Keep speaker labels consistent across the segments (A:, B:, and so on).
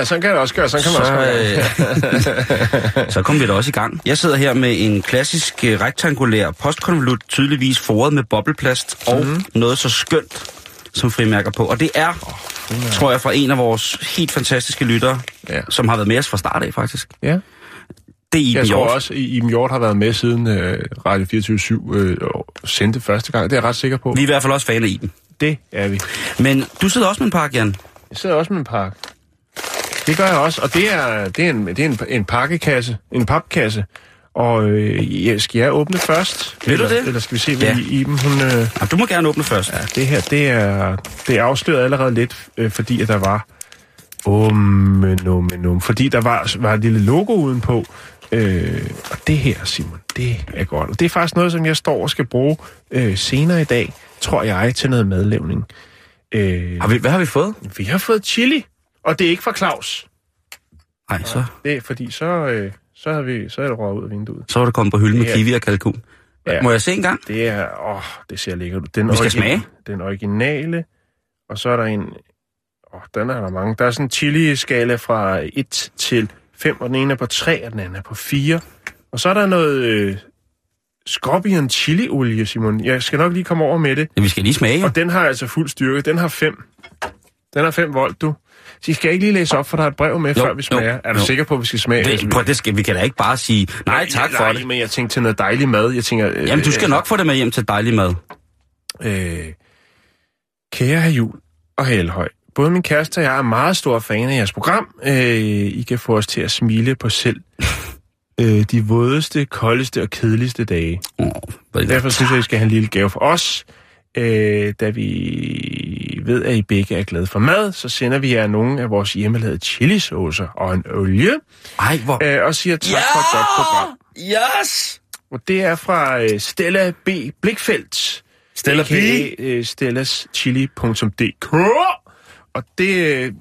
A: Ja, sådan kan det også gøre. Sådan kan man
B: så,
A: også gøre.
B: øh, så kom vi da også i gang. Jeg sidder her med en klassisk øh, rektangulær postkonvolut, tydeligvis foret med bobleplast, og
A: Mhm.
B: mm. noget så skønt som frimærker på. Og det er, oh, tror jeg, fra en af vores helt fantastiske lyttere,
A: Ja.
B: som har været med os fra start af, faktisk.
A: Ja.
B: Det er Iben
A: Jeg tror
B: Hjort.
A: også, at Iben Hjort har været med siden øh, Radio 24 øh, sendte første gang. Det er jeg ret sikker på.
B: Vi er i hvert fald også fan af Iben.
A: Det er vi.
B: Men du sidder også med en pakke, Jan.
A: Jeg sidder også med en pakke. Det gør jeg også, og det er, det er, en, det er en, en pakkekasse, en papkasse. Og øh, ja, skal jeg åbne først?
B: Vil du
A: eller,
B: det?
A: Eller skal vi se, hvad
B: Ja.
A: Iben hun... Øh,
B: Ja, du må gerne åbne først.
A: ja, det her, det er, det er afsløret allerede lidt, øh, fordi at der var... Um, num, num, fordi der var, var et lille logo udenpå. Øh, og det her, Simon, det er godt. Og det er faktisk noget, som jeg står og skal bruge øh, senere i dag, tror jeg, til noget madlavning. Øh,
B: Har vi, hvad har vi fået?
A: vi har fået chili, og det er ikke fra Claus.
B: Nej, så,
A: Det er fordi, så, øh, så, har vi, så er det røget ud af vinduet.
B: så var det kommet på hylden med
A: Ja.
B: kiwi og kalkun.
A: Ja.
B: Må jeg se en gang?
A: Det er, åh, det ser lækkert ud. Den
B: Vi skal smage.
A: Den originale, og så er der en, åh, den er der mange. Der er sådan en chili-skala fra 1 til 5, og den ene er på 3, og den anden er på 4. Og så er der noget øh, scorpion chili-olie, Simon. Jeg skal nok lige komme over med det.
B: Ja, vi skal lige smage.
A: Og den har altså fuld styrke. Den har 5. Den har 5 volt, du. Så skal ikke lige læse op, for der er et brev med,
B: Jo,
A: før vi smager.
B: jo,
A: er du
B: jo.
A: sikker på, at vi skal smage?
B: Det, prøv, det skal, vi kan da ikke bare sige, nej tak for
A: nej,
B: det.
A: men jeg tænkte til noget dejlig mad. Jeg tænker, øh,
B: Jamen, du skal nok få det med hjem til dejlig mad.
A: Øh, kære herr Jul og herr Elhøj, både min kæreste og jeg er meget store fan af jeres program. Øh, I kan få os til at smile på selv øh, de vådeste, koldeste og kedeligste dage.
B: Oh,
A: Derfor synes jeg, I skal have en lille gave for os. Øh, da vi ved, at I begge er glade for mad, så sender vi jer nogle af vores hjemmelavede chilisaucer og en olie,
B: Ej, hvor...
A: øh, og siger tak for et godt program.
B: Yes!
A: Og det er fra øh, Stella B. Blikfeldt.
B: Stella B.
A: Øh, stellaschili.dk Og det øh,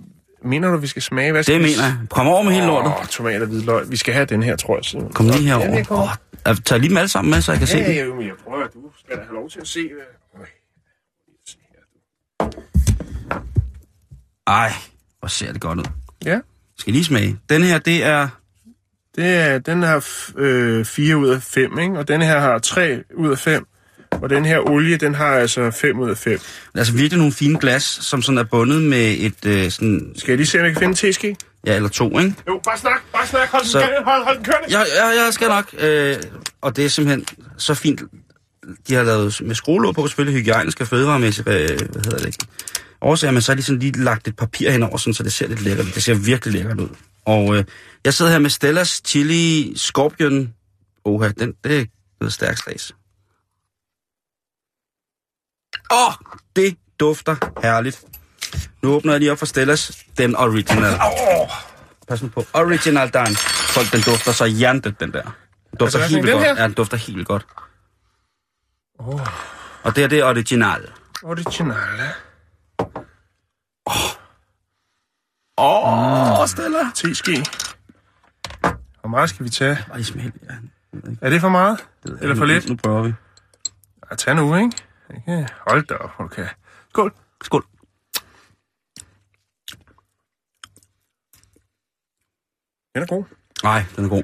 A: mener du, vi skal smage? Hvad skal
B: Det
A: vi
B: mener jeg. Kom over med hele lortet.
A: Åh, tomat og hvidløg. Vi skal have den her, tror jeg. Simon.
B: Kom lige
A: Ja,
B: herover.
A: kommer.
B: Oh, tag lige dem alle sammen med, så jeg kan se
A: Ja,
B: dem.
A: ja, jo, men jeg prøver. Du skal da have lov til at se.
B: Ej, hvor ser det godt ud.
A: Ja,
B: Skal lige smage. Den her, det er...
A: det er, den har øh, 4 ud af 5, ikke? Og den her har 3 ud af 5. Og den her olie, den har altså 5 ud af 5.
B: Altså virkelig nogle fine glas, som sådan er bundet med et øh, sådan...
A: Skal jeg lige se, om jeg kan finde en teske?
B: Ja, eller to, ikke?
A: Jo, bare snak, bare snak. Hold,
B: Så-
A: den, hold, hold den kørende.
B: Ja, ja, jeg skal nok. Øh, og det er simpelthen så fint. De har lavet med skruelåg på, selvfølgelig hygiejniske og fødevaremæssige, øh, hvad hedder det? Årsager, men så har de sådan lige lagt et papir henover, sådan, så det ser lidt lækkert ud. Det ser virkelig lækkert ud. Og øh, jeg sidder her med Stellas Chili Scorpion. Oha, den, det er noget stærkt slags. Åh, oh, det dufter herligt. Nu åbner jeg lige op for Stellas, den original. Oh, pas nu på. Original Dan. Folk, den dufter så hjertet, den der. Den dufter
A: Altså,
B: helt
A: den
B: godt.
A: her?
B: Ja, den dufter helt godt. Oh. Og det er det original.
A: Originale.
B: Åh, oh, Stella.
A: Teske. Hvor meget skal vi tage?
B: Lige smag. Ja.
A: Er det for meget?
B: Det
A: Eller for lidt?
B: Nu prøver vi.
A: Ja, tag nu, ikke? ikke? Hold da op, okay. Skål.
B: Skål.
A: Den er god.
B: Nej, den er god.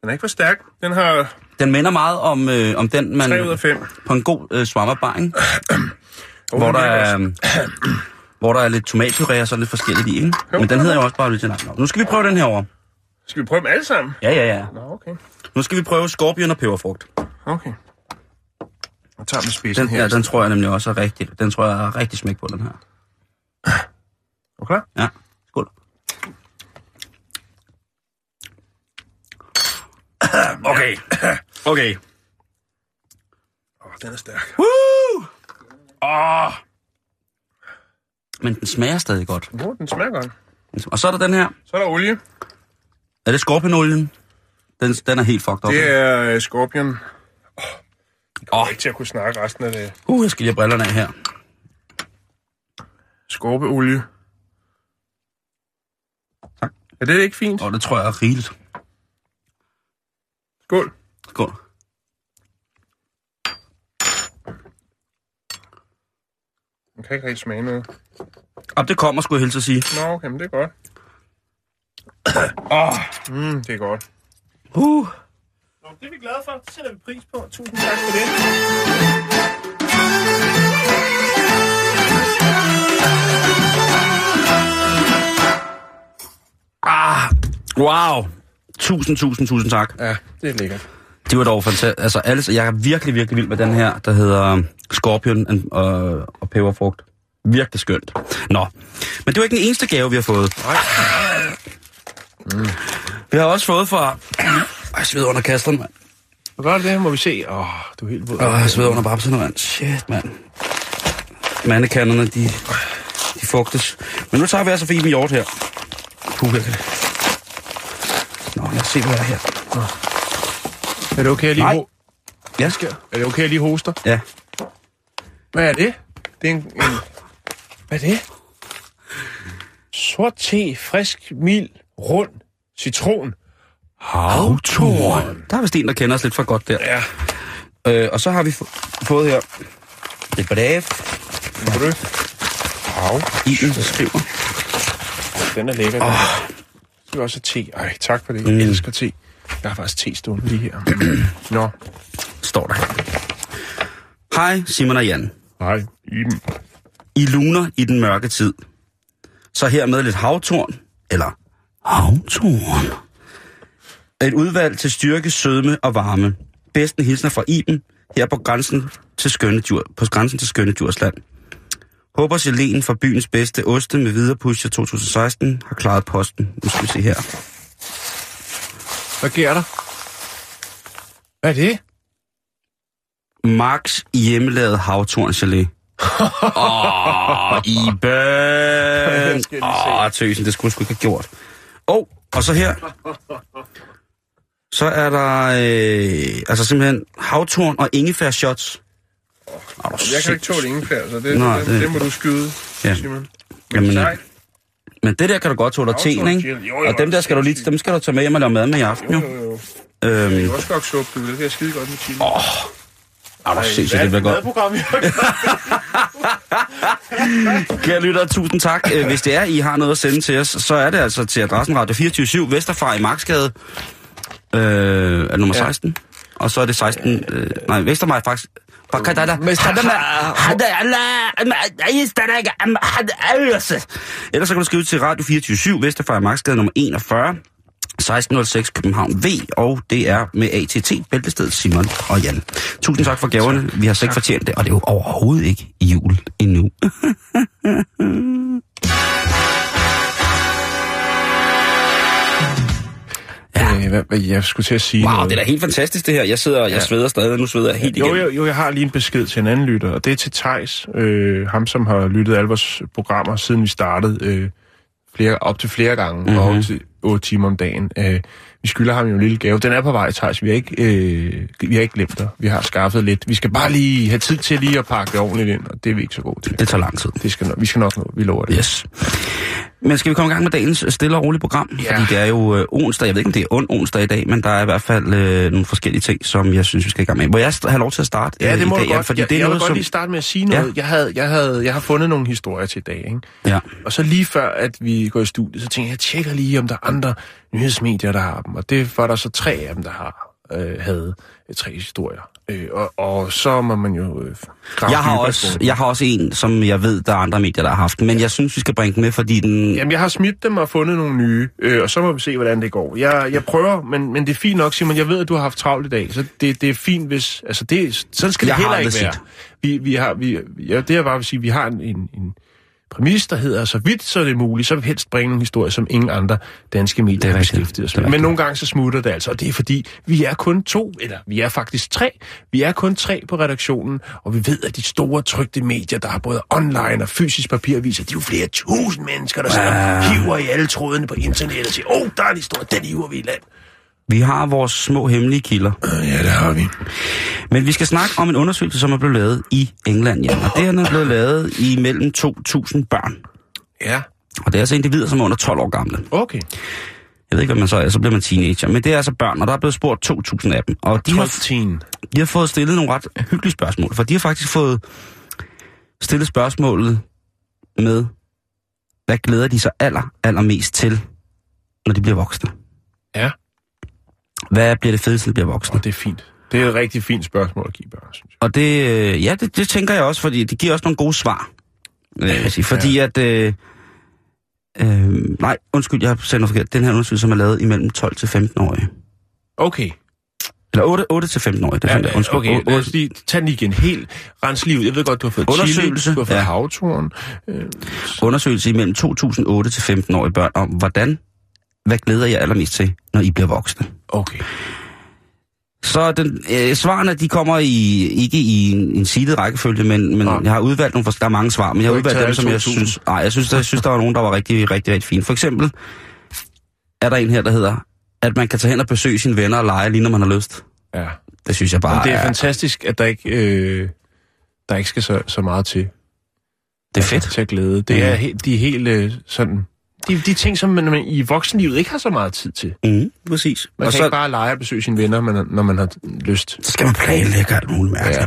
A: Den er ikke for stærk. Den har
B: Den minder meget om, øh, om den, man
A: 3 ud af 5.
B: på en god øh, swammerbar, ikke? hvor, der er, hvor der er lidt tomatpuré og så lidt forskelligt i, ikke? Men den hedder jo også bare original. Nu skal vi prøve den her over.
A: Skal vi prøve dem alle sammen?
B: Ja, ja, ja.
A: Nå, okay.
B: Nu skal vi prøve skorpion og peberfrugt.
A: Okay. Jeg tager med spidsen
B: Den,
A: her.
B: ja, den tror jeg nemlig også er rigtig. Den tror jeg er rigtig smæk på, den her.
A: Er klar?
B: Ja, skål. Okay. Okay.
A: Åh, den er stærk.
B: Woo! Åh. Men den smager stadig godt.
A: Oh, den smager godt.
B: Og så er der den her.
A: Så er der olie.
B: Er det skorpionolien? Den, den er helt fucked up.
A: Det er uh, Scorpion. Åh,
B: Åh.
A: oh. ikke til at kunne snakke resten af det.
B: Uh, jeg skal lige have brillerne af her.
A: Skorpeolie.
B: Tak.
A: Er det ikke fint?
B: Og det tror jeg er rigeligt.
A: Skål.
B: Skål.
A: Man kan ikke rigtig smage noget.
B: Og det kommer, skulle jeg hilse at sige.
A: Nå, okay, men det er godt.
B: Åh.
A: Mm, det er godt.
B: Uh.
A: Nå, det er vi glade for. Det sætter vi pris på. Tusind tak for det.
B: Ah. Wow. Tusind, tusind, tusind tak.
A: Ja, det er lækkert.
B: Det var dog fantastisk. Altså, alle, jeg er virkelig, virkelig vild med den her, der hedder um, Scorpion and, og, og peberfrugt. Virkelig skønt. Nå, men det var ikke den eneste gave, vi har fået.
A: Nej.
B: Mm. Vi har også fået fra... Jeg sveder under kasteren, mand.
A: Hvad var det? Må vi se? Åh, oh, du er helt våd.
B: Åh, jeg sveder under babserne, mand. Shit, mand. Mandekanderne, de, de fugtes. Men nu tager vi altså for Iben Hjort her. Puh, jeg kan... Nå, lad os se, hvad der er her.
A: Er det okay, jeg lige
B: Nej.
A: ho-
B: Ja,
A: er det okay, jeg lige hoster?
B: ja.
A: Hvad er det? Det er en... en... Hvad er det? Sort te, frisk, mild, rund, citron. Havtorn.
B: Der er vist en, der kender os lidt for godt der.
A: Ja.
B: Øh, og så har vi få- fået her et brev.
A: Brød. Hav.
B: Iben, der skriver.
A: Den er lækker. Oh. Det er også te. Ej, tak for det. Jeg
B: Mm.
A: elsker te. Jeg har faktisk te stående lige her. Nå.
B: Står der. Hej, Simon og Jan.
A: Nej, Iben.
B: I luner i den mørke tid. Så her med lidt havtorn, eller havtorn. Et udvalg til styrke, sødme og varme. Bedsten hilsner fra Iben, her på grænsen til skønne dyr, på grænsen til skønne Djursland. Håber Selen fra byens bedste oste med videre pusher 2016 har klaret posten. Nu skal vi se her.
A: Hvad sker der? Hvad er det?
B: Max hjemmelavet havtorn gelé. Åh, Iben!
A: jeg lige
B: Åh, tøsen, det skulle du sgu ikke have gjort. Og, og så her. Så er der øh, altså simpelthen havtorn og ingefær shots. Oh,
A: Jeg kan ikke tåle ingefær, så det,
B: Nej,
A: det,
B: det-
A: det, må du skyde,
B: Ja.
A: Simon.
B: Jamen,
A: Nej.
B: Men det der kan du godt tåle, teen,
A: Havtorn
B: ikke?
A: chili. Jo, jo,
B: Og dem der skal du lige, dem skal du tage med hjem og lave mad med i aften,
A: Jo,
B: jo.
A: jo, jo.
B: Øhm,
A: Det er også godt suppe, du. Det kan jeg skide godt med chili. Åh,
B: er du sindssygt, det bliver godt.
A: Madprogram,
B: Kære lyttere, tusind tak. Øh, Hvis det er, I har noget at sende til os, så er det altså til adressen Radio 24 Vesterfra i Marksgade. Øh, er det nummer 16? Og så er det 16... Øh, nej, Vestermaj faktisk... Ellers så kan du skrive til Radio 24 Vesterfra i Marksgade nummer 41. 1606 København V, og det er med ATT, Bæltested, Simon og Jan. Tusind tak for gaverne. Vi har slet ikke fortjent det, og det er jo overhovedet ikke jul endnu.
A: hvad, hvad, jeg skulle til at sige
B: Wow,
A: noget.
B: det er da helt fantastisk det her. Jeg sidder, jeg sveder stadig, nu sveder jeg helt
A: Jo,
B: igennem.
A: jo, jo, jeg har lige en besked til en anden lytter, og det er til Tejs, øh, ham som har lyttet alle vores programmer, siden vi startede, øh, flere, op til flere gange, mm-hmm. og til 8 timer om dagen. Øh, vi skylder ham jo en lille gave. Den er på vej, Thijs. Vi har ikke, øh, vi har ikke glemt dig. Vi har skaffet lidt. Vi skal bare lige have tid til lige at pakke det ordentligt ind, og det er vi ikke så gode til.
B: Det tager lang tid.
A: Det skal, nok- vi skal nok nå. Vi lover det.
B: Yes. Men skal vi komme i gang med dagens stille og rolige program?
A: Ja.
B: Fordi det er jo øh, onsdag. Jeg ved ikke, om det er ond onsdag i dag, men der er i hvert fald øh, nogle forskellige ting, som jeg synes, vi skal i gang med. Må jeg have lov til at starte?
A: Ja,
B: øh,
A: det
B: i
A: må
B: dag,
A: du godt.
B: Fordi
A: jeg,
B: det er
A: jeg vil
B: noget,
A: godt
B: som...
A: lige starte med at sige noget.
B: Ja.
A: Jeg, havde, jeg, havde, jeg har fundet nogle historier til i dag, ikke?
B: Ja.
A: Og så lige før, at vi går i studiet, så tænker jeg, jeg tjekker lige, om der er andre nyhedsmedier, der har dem. Og det var der så tre af dem, der har øh, havde øh, tre historier. Øh, og, og så må man jo øh,
B: Jeg har, også, jeg har også en, som jeg ved, der er andre medier, der har haft. Men jeg synes, vi skal bringe den med, fordi den...
A: Jamen, jeg har smidt dem og fundet nogle nye, øh, og så må vi se, hvordan det går. Jeg, jeg prøver, men, men det er fint nok, Simon. Jeg ved, at du har haft travlt i dag, så det, det er fint, hvis... Altså, det, sådan skal det
B: Jeg
A: heller ikke være. Vi, vi har, vi, ja, det er bare vil sige, vi har en, en, en præmis, der hedder, så vidt så er det muligt, så vil vi helst bringe nogle historier, som ingen andre danske medier
B: er
A: har beskæftiget
B: er
A: med. Men nogle gange så smutter det altså, og det er fordi, vi er kun to, eller vi er faktisk tre. Vi er kun tre på redaktionen, og vi ved, at de store trygte medier, der har både online og fysisk papiraviser, de er jo flere tusind mennesker, der sidder og hiver i alle trådene på internettet og siger, åh, oh, der er de store, den hiver vi i land.
B: Vi har vores små hemmelige kilder.
A: Ja, det har vi.
B: Men vi skal snakke om en undersøgelse, som er blevet lavet i England, ja. Og det er blevet lavet i mellem 2.000 børn.
A: Ja,
B: Og det er altså individer, som er under 12 år gamle.
A: okay.
B: Jeg ved ikke, hvad man så er, så bliver man teenager. Men det er altså børn, og der er blevet spurgt 2.000 af dem. Og de
A: 12
B: har, de har fået stillet nogle ret hyggelige spørgsmål. For de har faktisk fået stillet spørgsmålet med, hvad glæder de sig aller, allermest til, når de bliver voksne?
A: Ja.
B: Hvad bliver det fedeste, når de bliver voksne?
A: Og det er fint. Det er et rigtig fint spørgsmål at give børn, synes jeg.
B: Og det, øh, ja, det, det tænker jeg også, fordi det giver også nogle gode svar. Øh, sige, fordi at... Øh, øh, nej, undskyld, jeg har sendt noget forkert. Den her undersøgelse, som er lavet imellem 12 til 15 årige.
A: Okay.
B: Eller 8, 8 til 15 årige, det
A: Ja,
B: jeg. Undskyld.
A: okay,
B: Otte-
A: lad os lige tage den igen. Helt rens lige ud. Jeg ved godt, du har fået
B: Undersøgelse,
A: chili, du har fået
B: ja.
A: ja. havturen. Øh,
B: undersøgelse imellem 2008 til 15 årige børn om, hvordan, hvad glæder jeg allermest til, når I bliver voksne?
A: okay.
B: Så den, øh, svarene, de kommer i, ikke i en, en sidet rækkefølge, men, men
A: Nej.
B: jeg har udvalgt nogle, for der er mange svar, men jeg har udvalgt dem, som jeg
A: 2000.
B: synes, nej, jeg synes, der, jeg synes, der var nogen, der var rigtig, rigtig, rigtig fine. For eksempel er der en her, der hedder, at man kan tage hen og besøge sine venner og lege, lige når man har lyst.
A: Ja.
B: Det synes jeg bare
A: Men det er
B: er,
A: fantastisk, at der ikke, øh, der ikke skal så, så meget til.
B: det er fedt.
A: Til at glæde. Det er helt, de er helt øh, sådan... De, de ting, som man, man i voksenlivet ikke har så meget tid til.
B: Mm, præcis.
A: Man
B: og
A: kan
B: så,
A: ikke bare lege og besøge sine venner, man, når man har lyst.
B: så skal man planlægge alt muligt mærkeligt. Ja.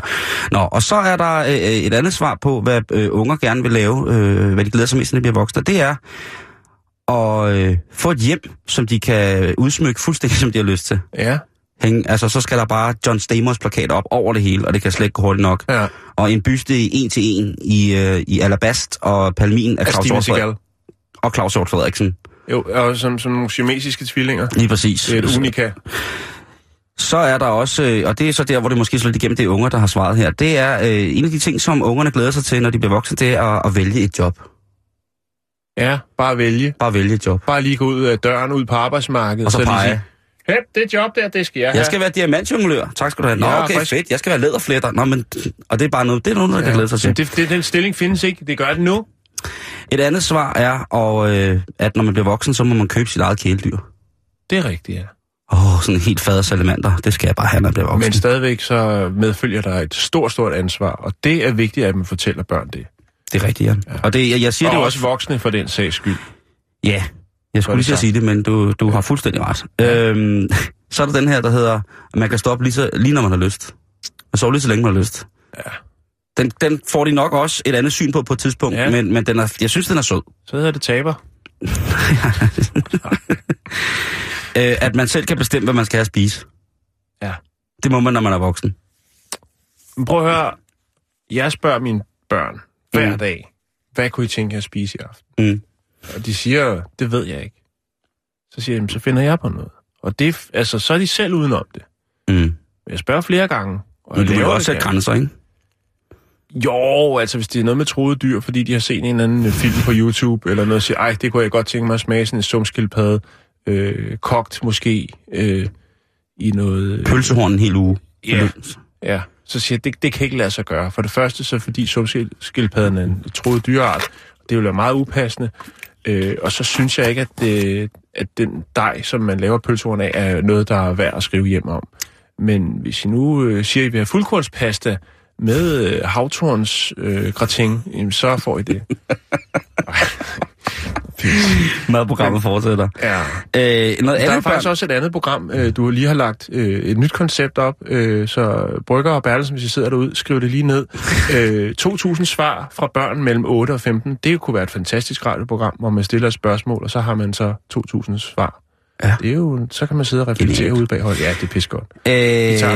B: Nå, og så er der øh, et andet svar på, hvad øh, unger gerne vil lave, øh, hvad de glæder sig mest, når de bliver voksne. Det er at øh, få et hjem, som de kan udsmykke fuldstændig, som de har lyst til.
A: Ja.
B: Hænge, altså, så skal der bare John Stamos plakat op over det hele, og det kan slet ikke gå hurtigt nok.
A: Ja.
B: Og en byste i en til en i, øh, i alabast og palmin af Claus. Og Claus Hjort Frederiksen.
A: Jo, og som, som nogle tvillinger.
B: Lige præcis.
A: Det er et unika.
B: Så er der også, øh, og det er så der, hvor det måske slår lidt igennem, det er unger, der har svaret her. Det er øh, en af de ting, som ungerne glæder sig til, når de bliver voksne, det er at, at vælge et job.
A: Ja, bare vælge.
B: Bare vælge et job.
A: Bare lige gå ud af døren, ud på arbejdsmarkedet.
B: Og så
A: lige
B: pege.
A: sige, Hey, det job der, det skal jeg have.
B: Jeg skal være diamantjonglør. Tak skal du have. Nå,
A: Ja,
B: okay,
A: frisk.
B: fedt. Jeg skal være læderfletter. Nå, men, og det er bare noget, det er noget, der kan glæde sig til.
A: Det, det, den stilling findes ikke. Det gør den nu.
B: Et andet svar er, og, øh, at når man bliver voksen, så må man købe sit eget kæledyr.
A: Det er rigtigt, ja.
B: Åh, oh, sådan en helt fader salamander. Det skal jeg bare have, når jeg bliver voksen.
A: Men stadigvæk så medfølger der et stort, stort ansvar. Og det er vigtigt, at man fortæller børn det.
B: Det er rigtigt, ja. Og det, jeg, jeg siger
A: Og
B: det
A: også
B: også...
A: voksne for den sags skyld.
B: Ja, jeg skulle lige sige det, men du, du har fuldstændig ret. Øhm, så er der den her, der hedder, at man kan stoppe lige, så, lige når man har lyst. Og sove lige så længe man har lyst.
A: Ja.
B: Den, den får de nok også et andet syn på på et tidspunkt,
A: Ja.
B: men, men den er, jeg synes, den er sød.
A: Så hedder det taber.
B: Øh, at man selv kan bestemme, hvad man skal have at spise.
A: Ja.
B: Det må man, når man er voksen.
A: Men prøv at høre. Jeg spørger mine børn hver
B: Mm.
A: dag, hvad kunne I tænke jer at spise i aften?
B: Mm.
A: Og de siger, det ved jeg ikke. Så siger jeg, "Jamen, så finder jeg på noget. Og det, altså, så er de selv udenom det.
B: Mm.
A: Jeg spørger flere gange. Og
B: Men du vil jo også sætte grænser, ikke?
A: Jo, altså hvis det er noget med troede dyr, fordi de har set en eller anden øh, film på YouTube, eller noget, og siger, ej, det kunne jeg godt tænke mig at smage sådan en sumskildpadde, øh, kogt måske, øh, i noget... Øh,
B: Pølsehorn en hel uge.
A: Ja. Ja, så siger jeg, det, det kan ikke lade sig gøre. For det første, så fordi sumskildpadden er en troet dyreart, det vil være meget upassende. Øh, og så synes jeg ikke, at, det, at den dej, som man laver pølsehorn af, er noget, der er værd at skrive hjem om. Men hvis I nu øh, siger, at I vil have fuldkornspasta med øh, havtorns øh, gratin, jamen, så får I det.
B: Madprogrammet fortsætter.
A: Ja.
B: Øh, noget
A: Der er
B: andet
A: faktisk
B: børn...
A: også et andet program, øh, du lige har lagt øh, et nyt koncept op, øh, så Brygger og Bertelsen, hvis I sidder derude, skriv det lige ned. Øh, 2.000 svar fra børn mellem 8 og 15. Det kunne være et fantastisk radioprogram, hvor man stiller et spørgsmål, og så har man så 2.000 svar.
B: Ja.
A: Det er jo, så kan man sidde og reflektere ude bag hold. Ja, det er pis godt.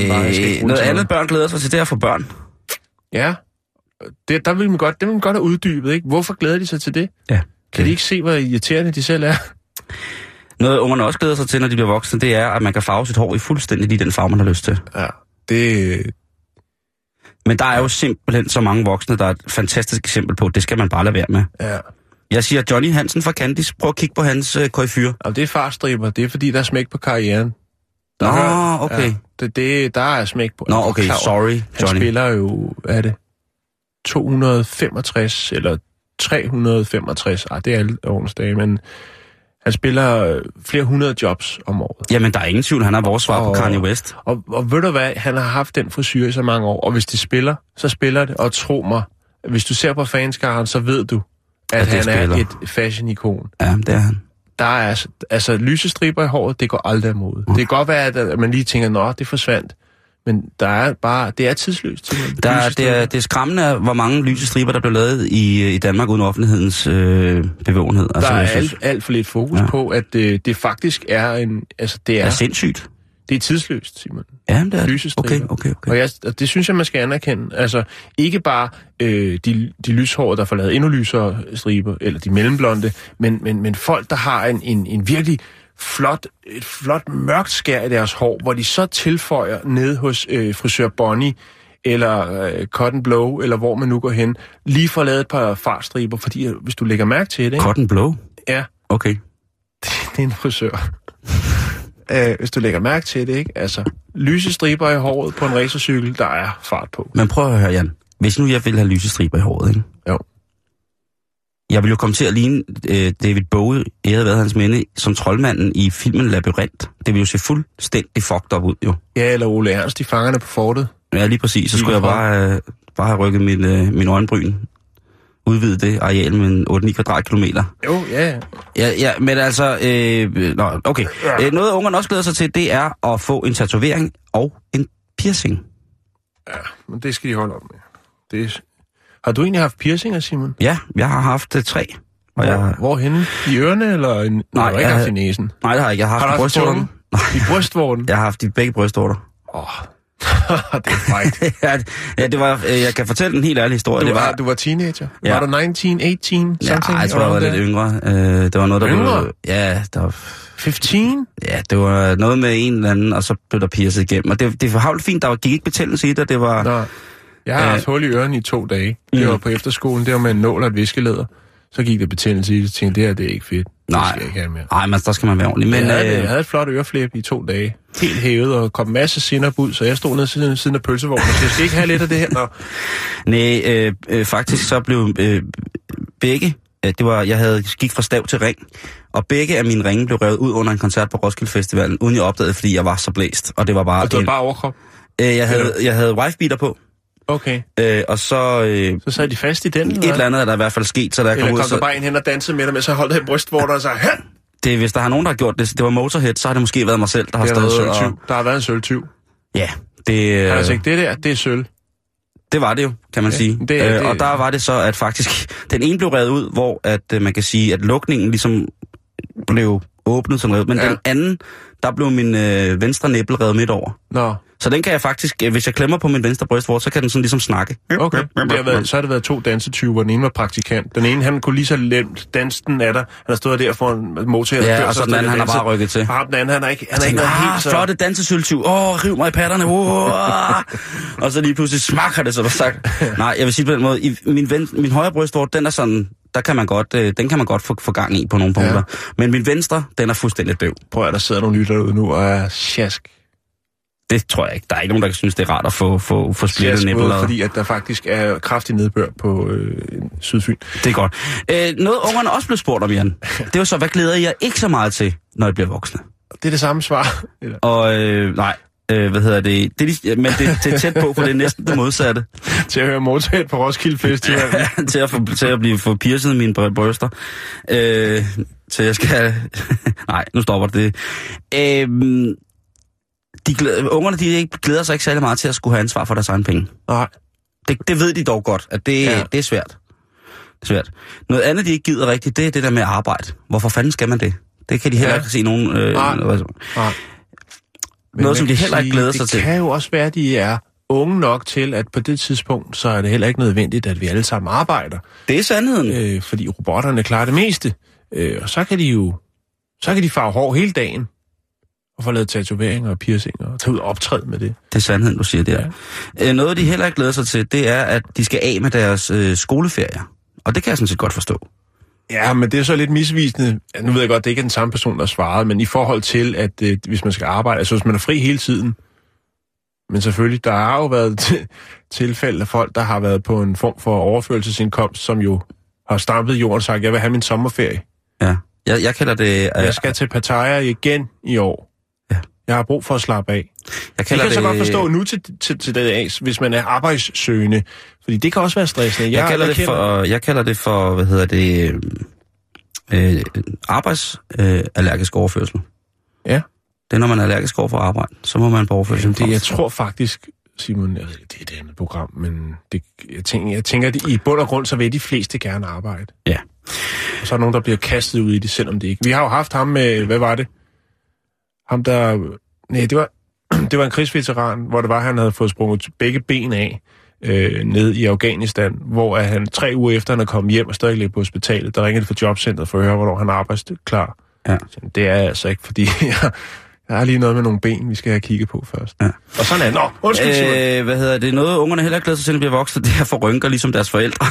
A: bare,
B: Øh,
A: bruge
B: noget andet børn glæder sig til, det er at få børn.
A: Ja, det, der vil man godt, det vil man godt have uddybet, ikke? Hvorfor glæder de sig til det?
B: Ja.
A: Kan de ikke se, hvor irriterende de selv er?
B: Noget ungerne også glæder sig til, når de bliver voksne, det er, at man kan farve sit hår i fuldstændig lige den farve, man har lyst til.
A: Ja, det,
B: Men der er jo simpelthen så mange voksne, der er et fantastisk eksempel på, det skal man bare lade være med.
A: Ja.
B: Jeg siger Johnny Hansen fra Candice, prøv at kigge på hans øh, køjfyr.
A: Og det er farstriber, det er fordi, der er smæk på karrieren.
B: Nå,
A: hører-
B: okay.
A: Ja, det, det, der er smæk på.
B: Nå, okay,
A: klar
B: sorry,
A: Han
B: Johnny.
A: spiller jo, er det, 265 eller 365, ah, det er alle årens dage, men han spiller flere hundrede jobs om året.
B: Jamen, der er ingen tvivl, han er vores svar på
A: Og-
B: Kanye West.
A: Og, og ved du hvad, han har haft den frisyr i så mange år, og hvis det spiller, så spiller det, og tro mig, hvis du ser på fanskaren, så ved du, at,
B: At
A: han
B: spiller.
A: er et fashion-ikon.
B: Ja, det er han.
A: Der er altså, altså lysestriber i håret, det går aldrig imod. Det kan godt være, at, man lige tænker, nå, det forsvandt. Men der er bare, det er tidsløst.
B: Der, er- det,
A: Lysestriber.
B: er, det er skræmmende, hvor mange lyse striber, der blev lavet i, i Danmark uden offentlighedens øh, bevågenhed.
A: der er alt, alt for lidt fokus
B: Ja.
A: på, at øh, det faktisk er en, altså det
B: det
A: er,
B: er sindssygt.
A: Det er tidsløst, Simon.
B: Ja, det er det.
A: Lysestriber.
B: Okay, okay, okay.
A: Og, jeg, og det synes jeg, man skal anerkende. Altså, ikke bare øh, de, de lyshårede, der får lavet endnu lysere striber, eller de mellemblonde, men, men, men folk, der har en, en, en virkelig flot, et flot mørkt skær i deres hår, hvor de så tilføjer ned hos øh, frisør Bonnie, eller øh, Cotton Blow, eller hvor man nu går hen, lige får lavet et par fartstriber, fordi øh, hvis du lægger mærke til det, ikke?
B: Cotton Blow?
A: Ja,
B: Okay.
A: det er en frisør. Øh, hvis du lægger mærke til det, ikke? Altså, lyse striber i håret på en racercykel, der er fart på.
B: Men prøv at høre, Jan. Hvis nu jeg ville have lyse striber i håret, ikke?
A: Jo.
B: Jeg ville jo komme til at ligne øh, David Bowie, jeg havde været hans minde, som troldmanden i filmen Labyrinth. Det ville jo se fuldstændig fucked up ud, jo.
A: Ja, eller Ole Ernst, de fangerne på fortet.
B: Ja, lige præcis. Så skulle jeg bare, øh, bare have rykket min, øh, min øjenbryn. Udvide det areal med en 8-9 kvadratkilometer.
A: Jo, ja.
B: Ja, ja, men altså, øh, nå, okay. Øh, noget ungerne også glæder sig til, det er at få en tatovering og en piercing.
A: Men det skal de holde op med. Det er... Har du egentlig haft piercinger, Simon?
B: Ja, jeg har haft øh, tre. Og
A: Hvor,
B: jeg,
A: Hvorhenne? I ørerne, eller en...
B: Nej,
A: du har ikke
B: jeg
A: haft i næsen.
B: nej, det har jeg ikke. Jeg har
A: Har
B: haft
A: du
B: i
A: haft i
B: brystvorten.
A: I brystvorten?
B: Jeg har haft i begge brystvorter.
A: Åh, oh. det er frækt.
B: ja, ja, det var, øh, jeg kan fortelle en helt ærlig historie.
A: Du,
B: det
A: var, du var teenager?
B: Ja.
A: Var du 19, 18,
B: ja,
A: something?
B: jeg tror, jeg var lidt yngre. Øh, det var noget, der
A: Yngre?
B: blev... Ja, der var,
A: 15?
B: ja, det var noget med en eller anden, og så blev der piercet igennem. Og det, det var havlt fint, der var, gik ikke betændelse i det, det var...
A: Nå. Jeg har
B: Øh.
A: haft hul i ørerne i to dage. Det
B: Mm.
A: var på efterskolen, det var med en nål og et viskelæder. Så gik der betændelse i det, og tænkte, det her det er ikke fedt.
B: Nej.
A: Det skal jeg ikke have mere.
B: Nej, men der skal man være ordentlig. Men,
A: jeg, havde,
B: øh,
A: jeg havde et flot øreflip i to dage. Helt hævet og kom masse sinop ud, så jeg stod nede siden, siden af pølsevognen og sagde, jeg skal ikke have lidt af det her. Nå.
B: Nej, øh, øh, faktisk så blev øh, begge, øh, det var, jeg havde gik fra stav til ring, og begge af mine ringe blev revet ud under en koncert på Roskilde Festivalen, uden jeg opdagede, fordi jeg var så blæst, og det var bare...
A: Og det var
B: en-
A: bare overkrop.
B: øh, jeg havde, jeg havde wife-beater på,
A: Okay.
B: øh, og så øh,
A: Så sad de fast i den,
B: et eller andet er der i hvert fald sket, så kom
A: Eller
B: ud,
A: kom der
B: så,
A: bare en hen og dansede med dig, men så holdt jeg brystvorter og sagde, "Hæ!"
B: det, hvis der har nogen, der har gjort det, det var Motorhead, så har det måske været mig selv, der har stået og...
A: Der har været en sølvtyv.
B: Ja, det, øh,
A: sagt, det der, det er sølv.
B: det var det jo, kan man
A: Ja,
B: sige.
A: det
B: øh,
A: det-
B: Og der var det så, at faktisk, den ene blev revet ud, hvor at, øh, man kan sige, at lukningen ligesom blev åbnet sådan revet, men
A: Ja.
B: den anden, der blev min øh, venstre nippel revet midt over.
A: Nå,
B: Så den kan jeg faktisk, øh, hvis jeg klemmer på min venstre brystvort, så kan den sådan ligesom snakke.
A: okay. Det har været, så har det været to dansetyver. Den ene var praktikant. Den ene, han kunne lige så lemt dansen af dig. Han har stået der for en motor.
B: Ja, og så den anden, han har bare rykket til.
A: Og ham den anden, han har ikke, han har ikke
B: ah,
A: helt så...
B: flotte dansesøltyv. Åh, oh, riv mig i patterne. Oh. og så lige pludselig smakker det, så der sagt. Nej, jeg vil sige på den måde, min, ven, min højre brystvort, den er sådan, der kan man godt, øh, den kan man godt få, få gang i på nogle punkter. Ja. Men min venstre, den er fuldstændig døv.
A: Prøv at der sidder nogle lytter derude nu og er sjask.
B: Det tror jeg ikke. Der er ikke nogen, der synes, det er rart at få, få, få splittet
A: både fordi, at der faktisk er kraftig nedbør på øh, Sydfyn.
B: Det er godt. Øh, noget ungerne også blev spurgt om, Jan. Det er jo så, hvad glæder jeg ikke så meget til, når jeg bliver voksne?
A: Det er det samme svar. Eller,
B: Og øh, nej, øh, hvad hedder det? det er, men det, det er tæt på, for det er næsten det modsatte.
A: til at høre Motorhead på Roskilde Festival.
B: til, at få, til at blive få piercet mine bry- bryster. Øh, så jeg skal... Nej, nu stopper det. Øh, de glæder, ungerne de ikke, glæder sig ikke særlig meget til at skulle have ansvar for deres egen penge.
A: Nej.
B: Det, det ved de dog godt, at det,
A: Ja.
B: det er svært. Det er svært. Noget andet, de ikke gider rigtigt, det er det der med arbejde. Hvorfor fanden skal man det? Det kan de heller
A: Ja.
B: ikke se nogen... Øh,
A: Nej.
B: noget,
A: Nej.
B: Noget, som de heller ikke glæder sig til.
A: Det kan jo også være, at de er unge nok til, at på det tidspunkt, så er det heller ikke nødvendigt, at vi alle sammen arbejder.
B: det er sandheden.
A: Øh, fordi robotterne klarer det meste. Øh, og så kan de jo så kan de farve hår hele dagen. Og få lavet tatoveringer og piercinger og tage ud og optræde med det.
B: Det er sandheden, du siger der. Ja. Noget, de heller ikke glæder sig til, det er, at de skal af med deres øh, skoleferier. Og det kan jeg sådan set godt forstå.
A: Ja, men det er så lidt misvisende. Ja, nu ved jeg godt, det ikke er den samme person, der svarede, men i forhold til, at øh, hvis man skal arbejde, altså hvis man er fri hele tiden, men selvfølgelig, der har jo været tilfælde af folk, der har været på en form for overførelsesindkomst, som jo har stampet jorden og sagt, jeg vil have min sommerferie.
B: Ja. Jeg, jeg kalder det... Øh,
A: Jeg skal til Pattaya igen i år.
B: Ja.
A: Jeg har brug for at slappe af.
B: jeg
A: Det
B: kalder
A: kan jeg så godt forstå nu til, til, til det hvis man er arbejdssøgende. Fordi det kan også være stressende.
B: Jeg, kalder det
A: kender-
B: for, jeg kalder det for, hvad hedder det, øh, øh, arbejdsallergisk øh, overførsel.
A: Ja.
B: Det er, når man er allergisk over for arbejde, så må man på overførsel.
A: det, jeg tror faktisk, Simon, jeg ved, det er et andet program, men det, jeg, tænker, jeg tænker, at i bund og grund, så vil de fleste gerne arbejde.
B: Ja.
A: Og så er der nogen, der bliver kastet ud i det, selvom det ikke. Vi har jo haft ham med, hvad var det? Ham der, nej, det var, det var en krigsveteran, hvor det var, han havde fået sprunget begge ben af øh, ned i Afghanistan, hvor at han tre uger efter, han er kommet hjem og stadig ligger på hospitalet, der ringede de fra jobcentret for at høre, hvornår han er arbejdsklar.
B: Ja.
A: Så Det er jeg altså ikke, fordi jeg, jeg har lige noget med nogle ben, vi skal have kigget på først.
B: Ja.
A: Og sådan er det. Nå, undskyld, Simon.
B: Øh, hvad hedder det? Noget, ungerne heller glæder sig til, at de bliver voksne, det er for rynker, ligesom deres forældre.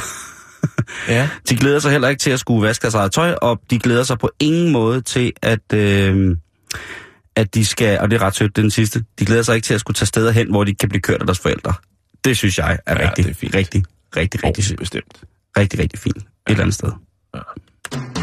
A: Ja.
B: De glæder sig heller ikke til at skulle vaske deres eget tøj, og de glæder sig på ingen måde til, at, øh, at de skal, og det er ret sødt, det er den sidste, de glæder sig ikke til at skulle tage steder hen, hvor de kan blive kørt af deres forældre. Det synes jeg er
A: Ja,
B: rigtig,
A: er
B: rigtig, rigtig, rigtig,
A: Oh,
B: rigtig,
A: bestemt.
B: rigtig, rigtig fint. Et eller andet sted.
A: Ja. Ja.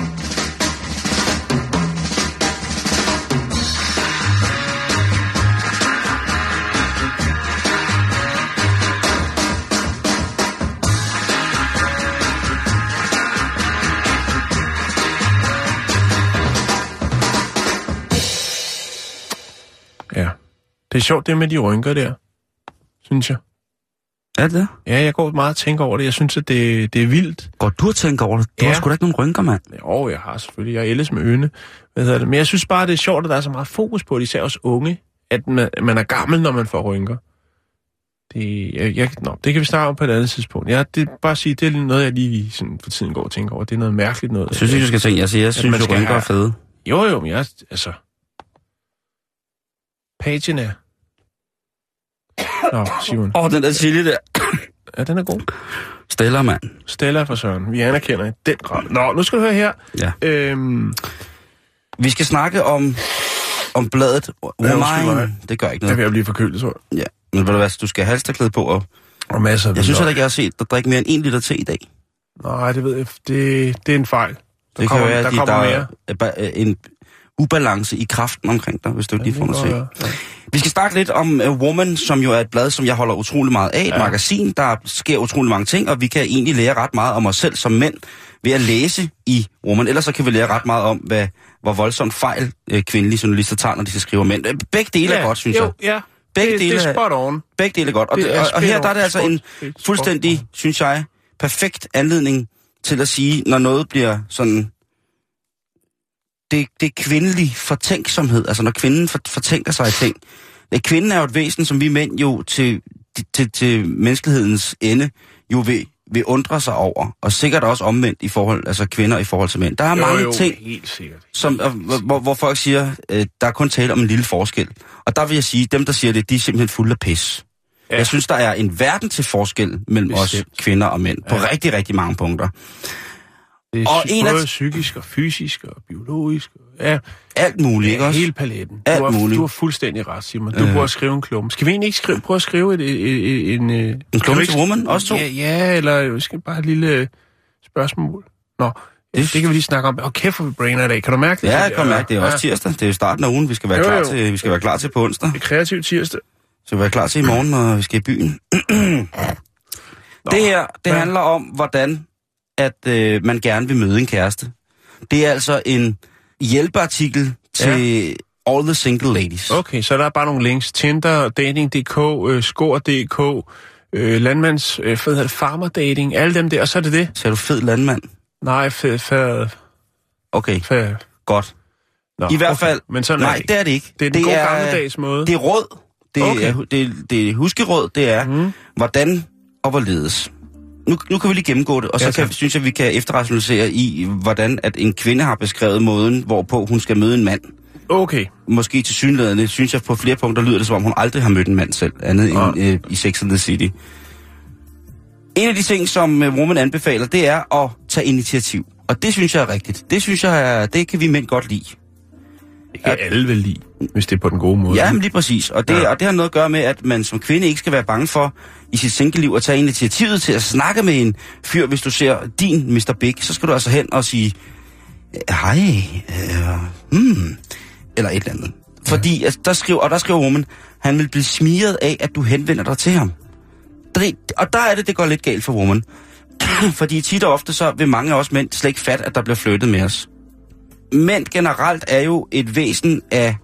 A: Det er sjovt, det med de rynker der, synes jeg.
B: Er det det?
A: Ja, jeg går meget og tænker over det. Jeg synes, at det, det er vildt.
B: Går du og tænker over det? Du
A: Ja.
B: har sgu da ikke nogen rynker, mand.
A: Jo, jeg har selvfølgelig. Jeg er ellers med øne. Hvad hedder det? Men jeg synes bare, det er sjovt, at der er så meget fokus på det, især os unge, at man, man er gammel, når man får rynker. Det, jeg, jeg, nå, det kan vi snakke om på et andet tidspunkt. Ja, det er bare at sige, det er noget, jeg lige sådan, for tiden går og tænker over. Det er noget mærkeligt noget.
B: Jeg synes ikke, du skal tænke. Jeg siger, jeg synes, at rynker er
A: have-
B: fede.
A: Jo, jo, men jeg, altså... Pagina. Nå, Simon.
B: Åh, oh, den der chili der.
A: Ja, den er god.
B: Stella, mand.
A: Stella for Søren. Vi anerkender i den grad. Nå, nu skal du høre her.
B: Ja.
A: Øhm,
B: Vi skal snakke om, om bladet
A: Ja, mig.
B: Det gør ikke
A: vil
B: noget.
A: jeg blive forkølet, tror jeg.
B: Ja. Men ved du hvad, du skal have halsterklæde på, og
A: Og masser af
B: jeg synes heller ikke, jeg har set dig drikke mere end en liter te i dag.
A: Nej, det ved jeg. Det, det er en fejl. Der
B: det
A: kommer,
B: kan være,
A: der
B: at de-
A: kommer
B: der
A: mere.
B: er en ubalance i kraften omkring dig, hvis du lige får mig
A: det
B: se.
A: godt
B: Vi skal snakke lidt om uh, Woman, som jo er et blad, som jeg holder utrolig meget af. Et
A: Ja.
B: magasin, der sker utrolig mange ting, og vi kan egentlig lære ret meget om os selv som mænd ved at læse i Woman. Ellers så kan vi lære ret meget om, hvad, hvor voldsomt fejl øh, kvindelige journalister tager, når de skal skrive om mænd. Øh, Begge dele er godt, synes
A: jo,
B: jeg.
A: Ja,
B: Begge
A: det,
B: dele
A: det er spot on.
B: Begge dele er godt. Og,
A: Det er
B: og, og her der er det altså en fuldstændig, synes jeg, perfekt anledning til at sige, når noget bliver sådan... Det, det er kvindelig fortænksomhed, altså når kvinden for, fortænker sig i ting. Kvinden er jo et væsen, som vi mænd jo til, til, til menneskelighedens ende jo vil, vil undre sig over. Og sikkert også omvendt i forhold, altså kvinder i forhold til mænd. Der er
A: Jo,
B: mange
A: jo,
B: ting,
A: helt sikkert.
B: som, hvor- hvor, folk siger, øh, der er kun tale om en lille forskel. Og der vil jeg sige, dem der siger det, de er simpelthen fulde af pis. Ja. Jeg synes, der er en verden til forskel mellem os
A: Bestemt.
B: kvinder og mænd, på
A: Ja.
B: rigtig, rigtig mange punkter.
A: Det er
B: Og
A: psy-
B: en af-
A: både psykisk og fysisk og biologisk. Og, ja,
B: Alt muligt, ikke
A: ja
B: også?
A: hele paletten.
B: Alt
A: du, har,
B: muligt.
A: du har fuldstændig ret, Simon. Du
B: Øh.
A: øh. skrive en klumme. Skal vi egentlig ikke skrive, prøve at skrive et, et, et, en... øh,
B: En klumme
A: du
B: til woman, også to?
A: Ja, ja, eller vi skal bare et lille øh, spørgsmål. Nå,
B: Det-
A: det, kan vi lige snakke om. Åh, kæft, hvor vi brainer i dag. Kan du mærke det?
B: Ja, jeg kan mærke, det er også tirsdag. Det er jo starten af ugen, vi skal være,
A: Jo,
B: klar
A: jo.
B: til, vi skal være klar til på onsdag.
A: Det er kreativ tirsdag.
B: Vi skal være klar til i morgen, når vi skal i byen. det her, det handler om, hvordan at øh, man gerne vil møde en kæreste. Det er altså en hjælpeartikel til all the single ladies.
A: Okay, så der er bare nogle links. Tinder, Dating.dk, øh, Skor.dk, øh, Landmands, øh, hvad hedder det, Farmer Dating, alle dem der, og så er det det.
B: Så er du fed landmand.
A: Nej, fed, fed,
B: Okay,
A: fed.
B: godt.
A: Nå,
B: I hvert
A: okay.
B: fald,
A: Men sådan er
B: nej,
A: det ikke.
B: det er det ikke.
A: Det er den gode gammeldags måde.
B: Det er råd. Det er,
A: Okay.
B: det, det er huskeråd, det er, mm. hvordan og hvorledes. Nu, nu kan vi lige gennemgå det, og så
A: Ja,
B: kan, synes jeg, vi kan efterrationalisere i, hvordan at en kvinde har beskrevet måden, hvorpå hun skal møde en mand.
A: Okay.
B: Måske til synligheden, synes jeg på flere punkter lyder det, som om hun aldrig har mødt en mand selv, andet
A: Ja.
B: end øh, i Sex and the City. En af de ting, som øh, Woman anbefaler, det er at tage initiativ. Og det synes jeg er rigtigt. Det synes jeg, er, det kan vi mænd godt lide.
A: Det kan alle vel lide, hvis det er på den gode måde.
B: Ja, men lige præcis. Og det,
A: Ja.
B: ja. og det har noget at gøre med, at man som kvinde ikke skal være bange for i sit single-liv at tage initiativet til at snakke med en fyr. Hvis du ser din Mr. Big, så skal du altså hen og sige, hej, øh, hmm, eller et eller andet. Fordi, altså, der skriver, og der skriver woman, han vil blive smiret af, at du henvender dig til ham. Det, og der er det, det går lidt galt for woman. Fordi tit og ofte, så vil mange af os mænd slet ikke fat, at der bliver flyttet med os. Mænd generelt er jo et væsen af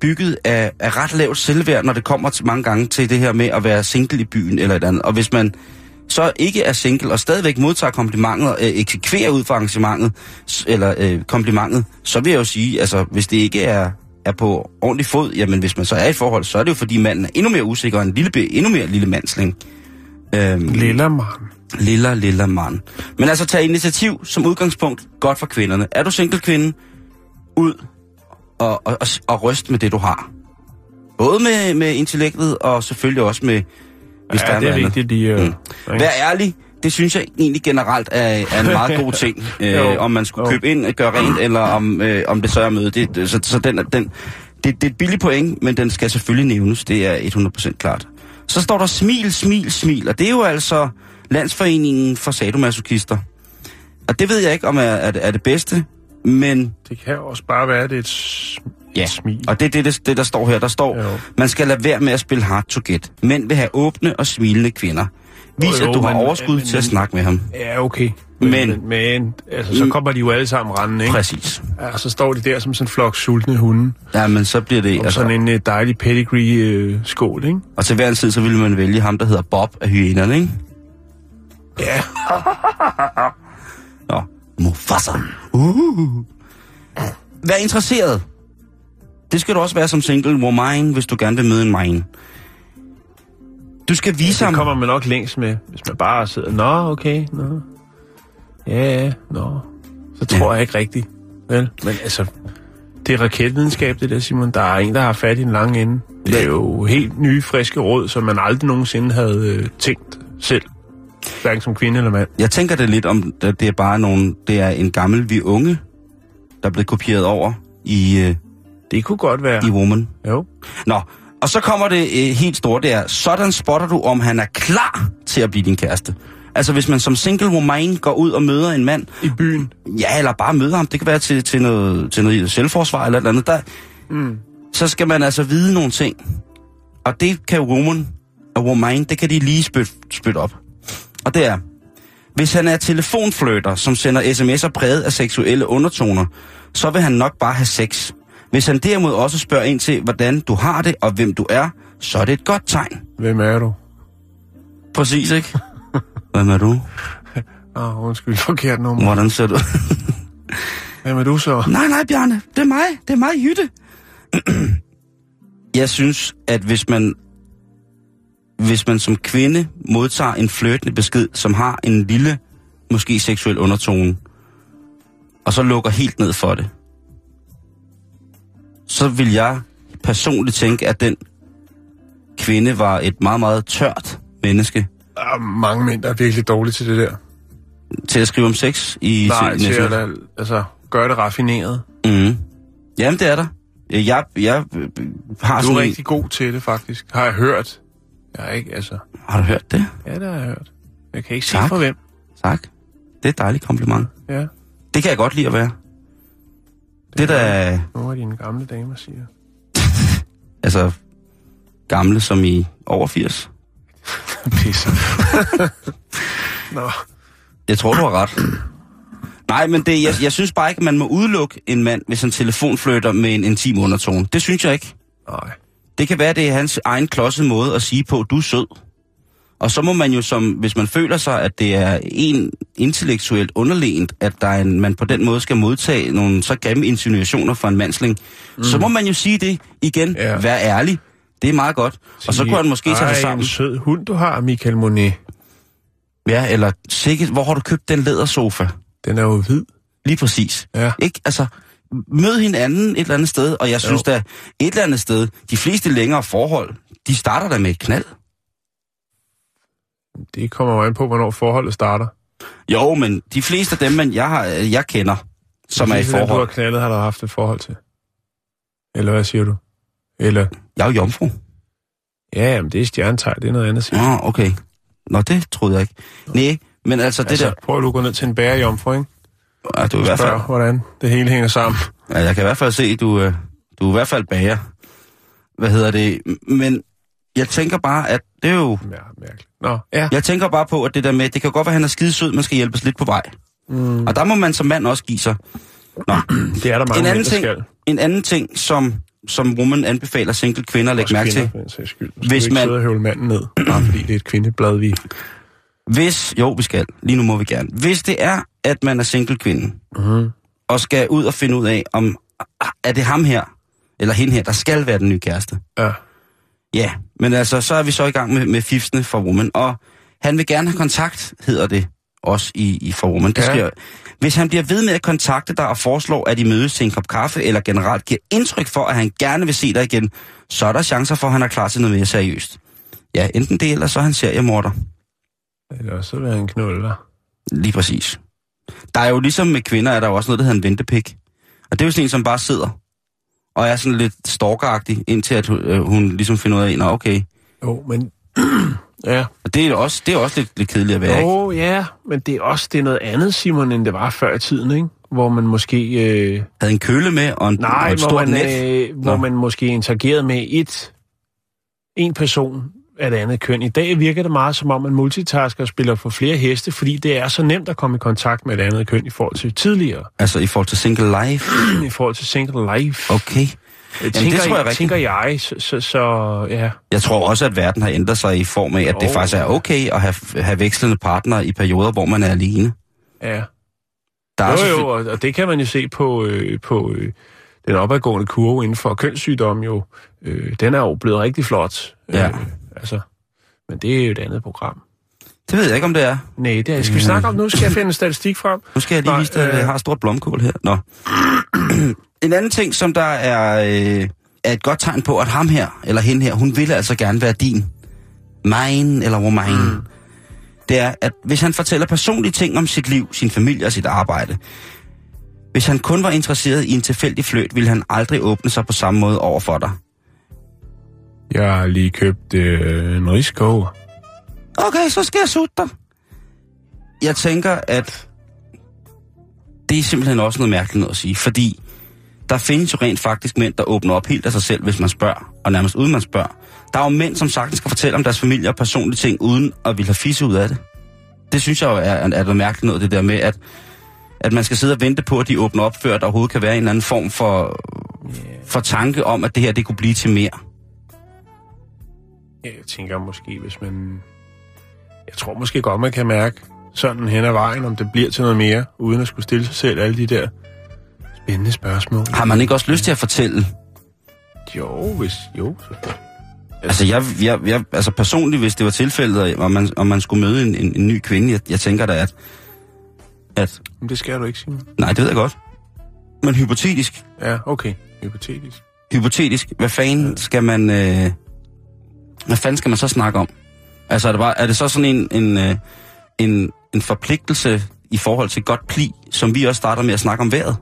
B: bygget af, af ret lavt selvværd, når det kommer til mange gange til det her med at være single i byen eller et andet. Og hvis man så ikke er single og stadigvæk modtager komplimentet, øh, eksekverer ud for arrangementet, eller øh, komplimentet, så vil jeg jo sige, altså hvis det ikke er, er på ordentlig fod, jamen hvis man så er i et forhold, så er det jo fordi manden er endnu mere usikker, en lille, endnu mere lille mandsling. Øhm,
A: lille mand.
B: Lilla, lilla mand. Men altså tag initiativ som udgangspunkt godt for kvinderne. Er du single kvinde, ud og, og, og, og ryst med det, du har. Både med, med intellektet og selvfølgelig også med, hvis der
A: Ja,
B: er
A: det er vigtigt lige... Øh,
B: Mm. Vær ærlig. Det synes jeg egentlig generelt er, er en meget god ting. Øh, om man skulle
A: Jo.
B: købe ind og gøre rent, eller om, øh, om det så er møde. Det, så, så den, den, det, det er et billigt point, men den skal selvfølgelig nævnes. Det er 100% klart. Så står der smil, smil, smil. Og det er jo altså Landsforeningen for Sadomasochister. Og det ved jeg ikke, om er, er, det, er det bedste, men
A: Det kan jo også bare være, at det er et,
B: Ja,
A: et smil.
B: og det er det, det, det, der står her. Der står,
A: Jo.
B: man skal lade være med at spille hard to get. Mænd vil have åbne og smilende kvinder. Vis,
A: Jo,
B: at du har
A: men-
B: overskud
A: men-
B: til at snakke med ham.
A: Ja, okay.
B: Men-
A: men, men altså, så kommer de jo alle sammen rendende, ikke?
B: Præcis.
A: Ja, så står de der som sådan en flok sultne hunde.
B: Ja, men så bliver det...
A: Og
B: Altså,
A: sådan en øh, dejlig pedigree-skål, ikke?
B: og til hver en tid, så ville man vælge ham, der hedder Bob af hyænerne, ikke?
A: Ja.
B: Nå, Mufasa. Uh. Vær interesseret. Det skal du også være som single woman, hvis du gerne vil møde en mine. Du skal vise
A: Det
B: ham...
A: kommer man nok længst med, hvis man bare sidder, nå, okay, nå. Ja, ja, nå. Så tror jeg ikke rigtigt. Vel, men altså, det er raketvidenskab, det der, Simon. Der er en, der har fat i en lang ende. Det er jo helt nye, friske råd, som man aldrig nogensinde havde øh, tænkt selv. Hverken som kvinde eller mand.
B: Jeg tænker det lidt om, at det er bare nogen... Det er en gammel vi unge, der er blevet kopieret over i, øh,
A: Det kunne godt være.
B: i Woman.
A: Jo.
B: Nå, og så kommer det øh, helt store, det er, sådan spotter du, om han er klar til at blive din kæreste. Altså hvis man som single woman går ud og møder en mand,
A: I byen.
B: ja, eller bare møder ham, det kan være til, til, noget, til noget selvforsvar eller et eller andet, der,
A: Mm.
B: så skal man altså vide nogle ting. Og det kan woman og woman, det kan de lige spytte spyt op. Og det er, hvis han er telefonfløter, som sender sms'er præget af seksuelle undertoner, så vil han nok bare have sex. Hvis han derimod også spørger ind til, hvordan du har det og hvem du er, så er det et godt tegn.
A: Hvem er du?
B: Præcis, ikke? Hvem er du?
A: Åh, oh, undskyld, forkert nummer.
B: Hvordan ser du?
A: Hvem er du så?
B: Nej, nej, Bjarne. Det er mig. Det er mig, Jytte. Jeg synes, at hvis man, hvis man som kvinde modtager en flirtende besked, som har en lille, måske seksuel undertone, og så lukker helt ned for det, så vil jeg personligt tænke, at den kvinde var et meget, meget tørt menneske
A: Der er mange mænd, der er virkelig dårlige til det der.
B: til at skrive om sex i
A: Nej, til at lade- altså, gøre det raffineret.
B: Mm. Jamen, det er der. Jeg, jeg øh, har
A: Du
B: sådan
A: er
B: en-
A: rigtig god til det, faktisk. Har jeg hørt. Jeg ikke, altså...
B: Har du hørt det?
A: Ja, det har jeg hørt. Jeg kan ikke sige for hvem.
B: Tak. Det er et dejligt kompliment.
A: Ja,
B: Det kan jeg godt lide at være. Det der er,
A: nogle af dine gamle damer siger.
B: altså, gamle som i over 80.
A: Pisser. Nå,
B: Jeg tror, du har ret. Nej, men det, jeg, jeg synes bare ikke, at man må udelukke en mand, hvis han telefonflytter med en intim undertone. Det synes jeg ikke.
A: nej.
B: Det kan være, det er hans egen klodsede måde at sige på, du er sød. Og så må man jo, som, hvis man føler sig, at det er en intellektuelt underlegent, at der er en, man på den måde skal modtage nogle så grimme insinuationer fra en mandsling, mm. så må man jo sige det igen.
A: Ja.
B: Vær ærlig. Det er meget godt. Og så kunne han måske tage sig sammen.
A: en sød hund, du har, Michael Monet.
B: Ja, eller sikkert, hvor har du købt den lædersofa?
A: Den er jo hvid.
B: Lige præcis.
A: Ja.
B: Ikke? Altså, mød hinanden et eller andet sted, og jeg synes da, et eller andet sted, de fleste længere forhold, de starter da med et knald.
A: Det kommer jo an på, hvornår forholdet starter.
B: Jo, men de fleste af dem, man, jeg, har, jeg kender, som er i
A: den, Du har
B: forhold,
A: knaldet, har du haft et forhold til. Eller hvad siger du? Eller,
B: jeg er jo jomfru.
A: ja, jamen, det er stjernetegn, det er noget andet. Siger.
B: Nå, okay. Nå, det troede jeg ikke. Nej, men altså det
A: altså,
B: der...
A: prøv at gå ned til en bærejomfru, ikke?
B: Ja, du er i hvert fald,
A: Spørg, hvordan det hele hænger sammen.
B: ja, jeg kan i hvert fald se, du, øh, du er i hvert fald bager. Hvad hedder det? Men jeg tænker bare, at det er jo...
A: Ja, mærkeligt. Nå, ja.
B: Jeg tænker bare på, at det der med, det kan godt være, at han er skidesød, man skal hjælpes lidt på vej. Mm. Og der må man som mand også give sig. Nå,
A: Det er der mange
B: en, anden
A: mænd,
B: ting,
A: skal.
B: en anden ting, som, som woman anbefaler single kvinder at lægge mærke til. Hvis
A: man... ikke sidde manden ned, bare fordi det er et kvindeblad, vi...
B: Hvis, jo, vi skal. Lige nu må vi gerne. Hvis det er, at man er single kvinde,
A: Mm-hmm.
B: og skal ud og finde ud af, om er det ham her, eller hende her, der skal være den nye kæreste.
A: Ja.
B: Ja, men altså, så er vi så i gang med, med fifsene for Woman, og han vil gerne have kontakt, hedder det også i, i for Woman. Det
A: Ja.
B: sker. Hvis han bliver ved med at kontakte dig og foreslår, at I mødes til en kop kaffe, eller generelt giver indtryk for, at han gerne vil se dig igen, så er der chancer for, at han er klar til noget mere seriøst. Ja, enten det, eller så er han seriemorder.
A: Eller så vil han knulde dig.
B: Lige præcis. Der er jo ligesom med kvinder, er der jo også noget, der hedder en ventepik. Og det er jo sådan en, som bare sidder og er sådan lidt stalkeragtig, indtil at hun, øh, hun ligesom finder ud af, at okay.
A: Jo, men... ja.
B: Og det er jo også, det er også lidt, lidt kedeligt at være, ikke?
A: Jo, ja, men det er også det er noget andet, Simon, end det var før i tiden, ikke? Hvor man måske... Øh...
B: Havde en køle med og, en, og
A: Nej,
B: et
A: hvor man,
B: net.
A: øh, hvor
B: Nå.
A: man måske interagerede med et, en person af det andet køn. I dag virker det meget som om, man multitasker spiller for flere heste, fordi det er så nemt at komme i kontakt med et andet køn i forhold til tidligere.
B: Altså i forhold til single life.
A: I forhold til single life.
B: Okay.
A: Jamen,
B: det tror jeg
A: jeg, tænker jeg, så, så, så ja.
B: Jeg tror også, at verden har ændret sig i form af, at det
A: Jo.
B: faktisk er okay at have, have vekslende partnere i perioder, hvor man er alene.
A: ja.
B: Der er
A: Jo,
B: selvfølgelig-
A: jo, og, og det kan man jo se på, øh, på øh, den opadgående kurve inden for kønssygdom jo. Øh, den er jo blevet rigtig flot.
B: Ja.
A: Øh, altså, men det er jo et andet program.
B: Det ved jeg ikke, om det er.
A: Nej, det er, skal vi snakke om nu? Skal jeg finde en statistik frem?
B: Nu skal jeg lige vise dig, at jeg
A: øh.
B: har et stort blomkål her. Nå. en anden ting, som der er, øh, er et godt tegn på, at ham her, eller hende her, hun ville altså gerne være din. Mine eller woman. Mm. Det er, at hvis han fortæller personlige ting om sit liv, sin familie og sit arbejde, hvis han kun var interesseret i en tilfældig fløjt, ville han aldrig åbne sig på samme måde over for dig.
A: Jeg har lige købt øh, en riskoger.
B: Okay, så skal jeg sutte dig. Jeg tænker, at det er simpelthen også noget mærkeligt noget at sige, fordi der findes jo rent faktisk mænd, der åbner op helt af sig selv, hvis man spørger, og nærmest uden man spørger. Der er jo mænd, som sagtens skal fortælle om deres familie og personlige ting, uden at ville have fisse ud af det. Det synes jeg jo er, er noget mærkeligt noget, det der med, at, at man skal sidde og vente på, at de åbner op, før der overhovedet kan være en eller anden form for, for tanke om, at det her det kunne blive til mere.
A: Ja, Jeg tænker måske, hvis man... Jeg tror måske godt, man kan mærke sådan hen ad vejen, om det bliver til noget mere, uden at skulle stille sig selv alle de der spændende spørgsmål.
B: Har man ikke også lyst til at fortælle
A: Jo, hvis... Jo, selvfølgelig.
B: Altså, jeg, jeg, jeg, altså personligt, hvis det var tilfældet, og man, og man skulle møde en, en, en ny kvinde, jeg, jeg tænker da, at, at...
A: Men det skal du ikke, Simon.
B: Nej, det ved jeg godt. Men hypotetisk,
A: Ja, okay. Hypotetisk.
B: hypotetisk, hvad fanden skal man... Øh, hvad fanden skal man så snakke om? Altså, er det, bare, er det så sådan en, en, øh, en, en forpligtelse i forhold til godt pli, som vi også starter med at snakke om vejret?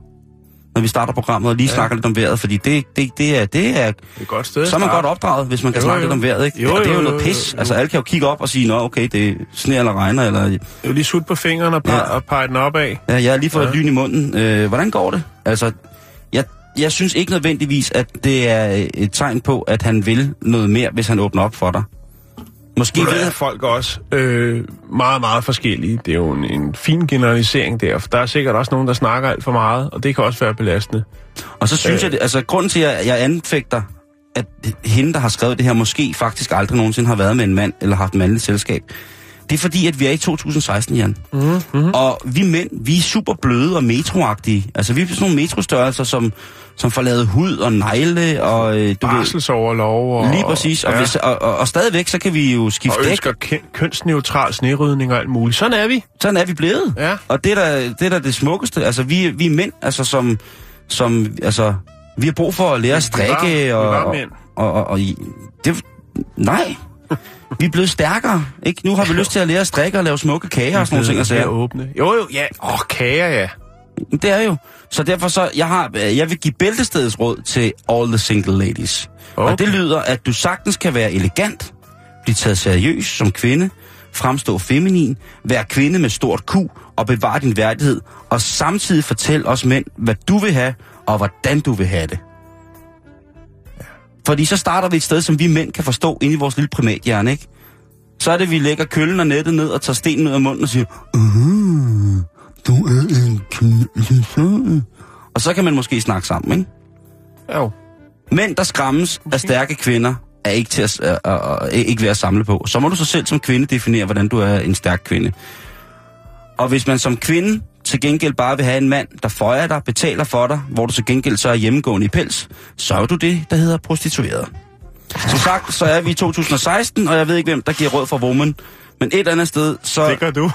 B: Når vi starter programmet og lige
A: Ja.
B: snakker lidt om vejret, fordi det, det, det, er, det er
A: et godt sted
B: Så er man godt opdraget, hvis man kan
A: Jo,
B: snakke
A: jo.
B: lidt om vejret, ikke?
A: Jo,
B: og det er
A: jo,
B: jo
A: jo,
B: noget
A: jo,
B: pis.
A: jo.
B: Altså, alle kan jo kigge op og sige, nå, okay, det sner eller regner, eller
A: Det er jo lige sut på fingrene og,
B: Ja.
A: og pege den opad.
B: ja, jeg har lige fået
A: ja.
B: lyn i munden. Øh, hvordan går det? Altså, jeg, synes ikke nødvendigvis, at det er et tegn på, at han vil noget mere, hvis han åbner op for dig. Måske ved
A: er folk også øh, meget, meget forskellige. Det er jo en, en fin generalisering der, for der er sikkert også nogen, der snakker alt for meget, og det kan også være belastende.
B: Og så synes
A: Øh.
B: jeg, altså grunden til, at jeg anfægter, at hende, der har skrevet det her, måske faktisk aldrig nogensinde har været med en mand, eller haft mandligt selskab, det er fordi, at vi er i 2016, Jan.
A: Mm-hmm.
B: Og vi mænd, vi er super bløde og metroagtige. Altså, vi er sådan nogle metrostørrelser, som, som får lavet hud og negle, og øh, du.
A: Barselsoverlov og...
B: Lige præcis. Og,
A: ja,
B: hvis, og, og, og stadigvæk, så kan vi jo skifte
A: og
B: dæk.
A: ønsker køn- kønsneutral snerydning og alt muligt. Sådan er vi.
B: Sådan er vi blevet.
A: Ja.
B: Og det er da det, er da det smukkeste. Altså, vi, vi er mænd, altså, som, som, altså, vi har brug for at lære at strikke,
A: vi var,
B: og,
A: vi var
B: og,
A: mænd.
B: og, og, og, i- det, nej, vi er blevet stærkere, ikke? Nu har vi lyst til at lære at strikke og lave smukke kager og sådan nogle ting og sager.
A: åbne. Jo, jo, ja. Åh, kager, ja.
B: Det er jo. Så derfor så, jeg, har, øh, jeg vil give bæltestedets råd til all the single ladies. Okay. Og det lyder, at du sagtens kan være elegant, blive taget seriøs som kvinde, fremstå feminin, være kvinde med stort Q og bevare din værdighed, og samtidig fortælle os mænd, hvad du vil have, og hvordan du vil have det. Fordi så starter vi et sted, som vi mænd kan forstå ind i vores lille primathjerne, ikke? Så er det, vi lægger køllen og nettet ned og tager stenen ud af munden og siger, uh, du er en kvinde. Og så kan man måske snakke sammen, ikke?
A: Jo.
B: Mænd, der skræmmes af stærke kvinder, er ikke til at, uh, uh, ikke ved at samle på. Så må du så selv som kvinde definere, hvordan du er en stærk kvinde. Og hvis man som kvinde til gengæld bare vil have en mand, der føjer dig, betaler for dig, hvor du til gengæld så er hjemmegående i pels, så er du det, der hedder prostitueret. Som sagt, så er vi i 2016, og jeg ved ikke, hvem der giver råd for woman. Men et eller andet sted, så
A: Det gør du.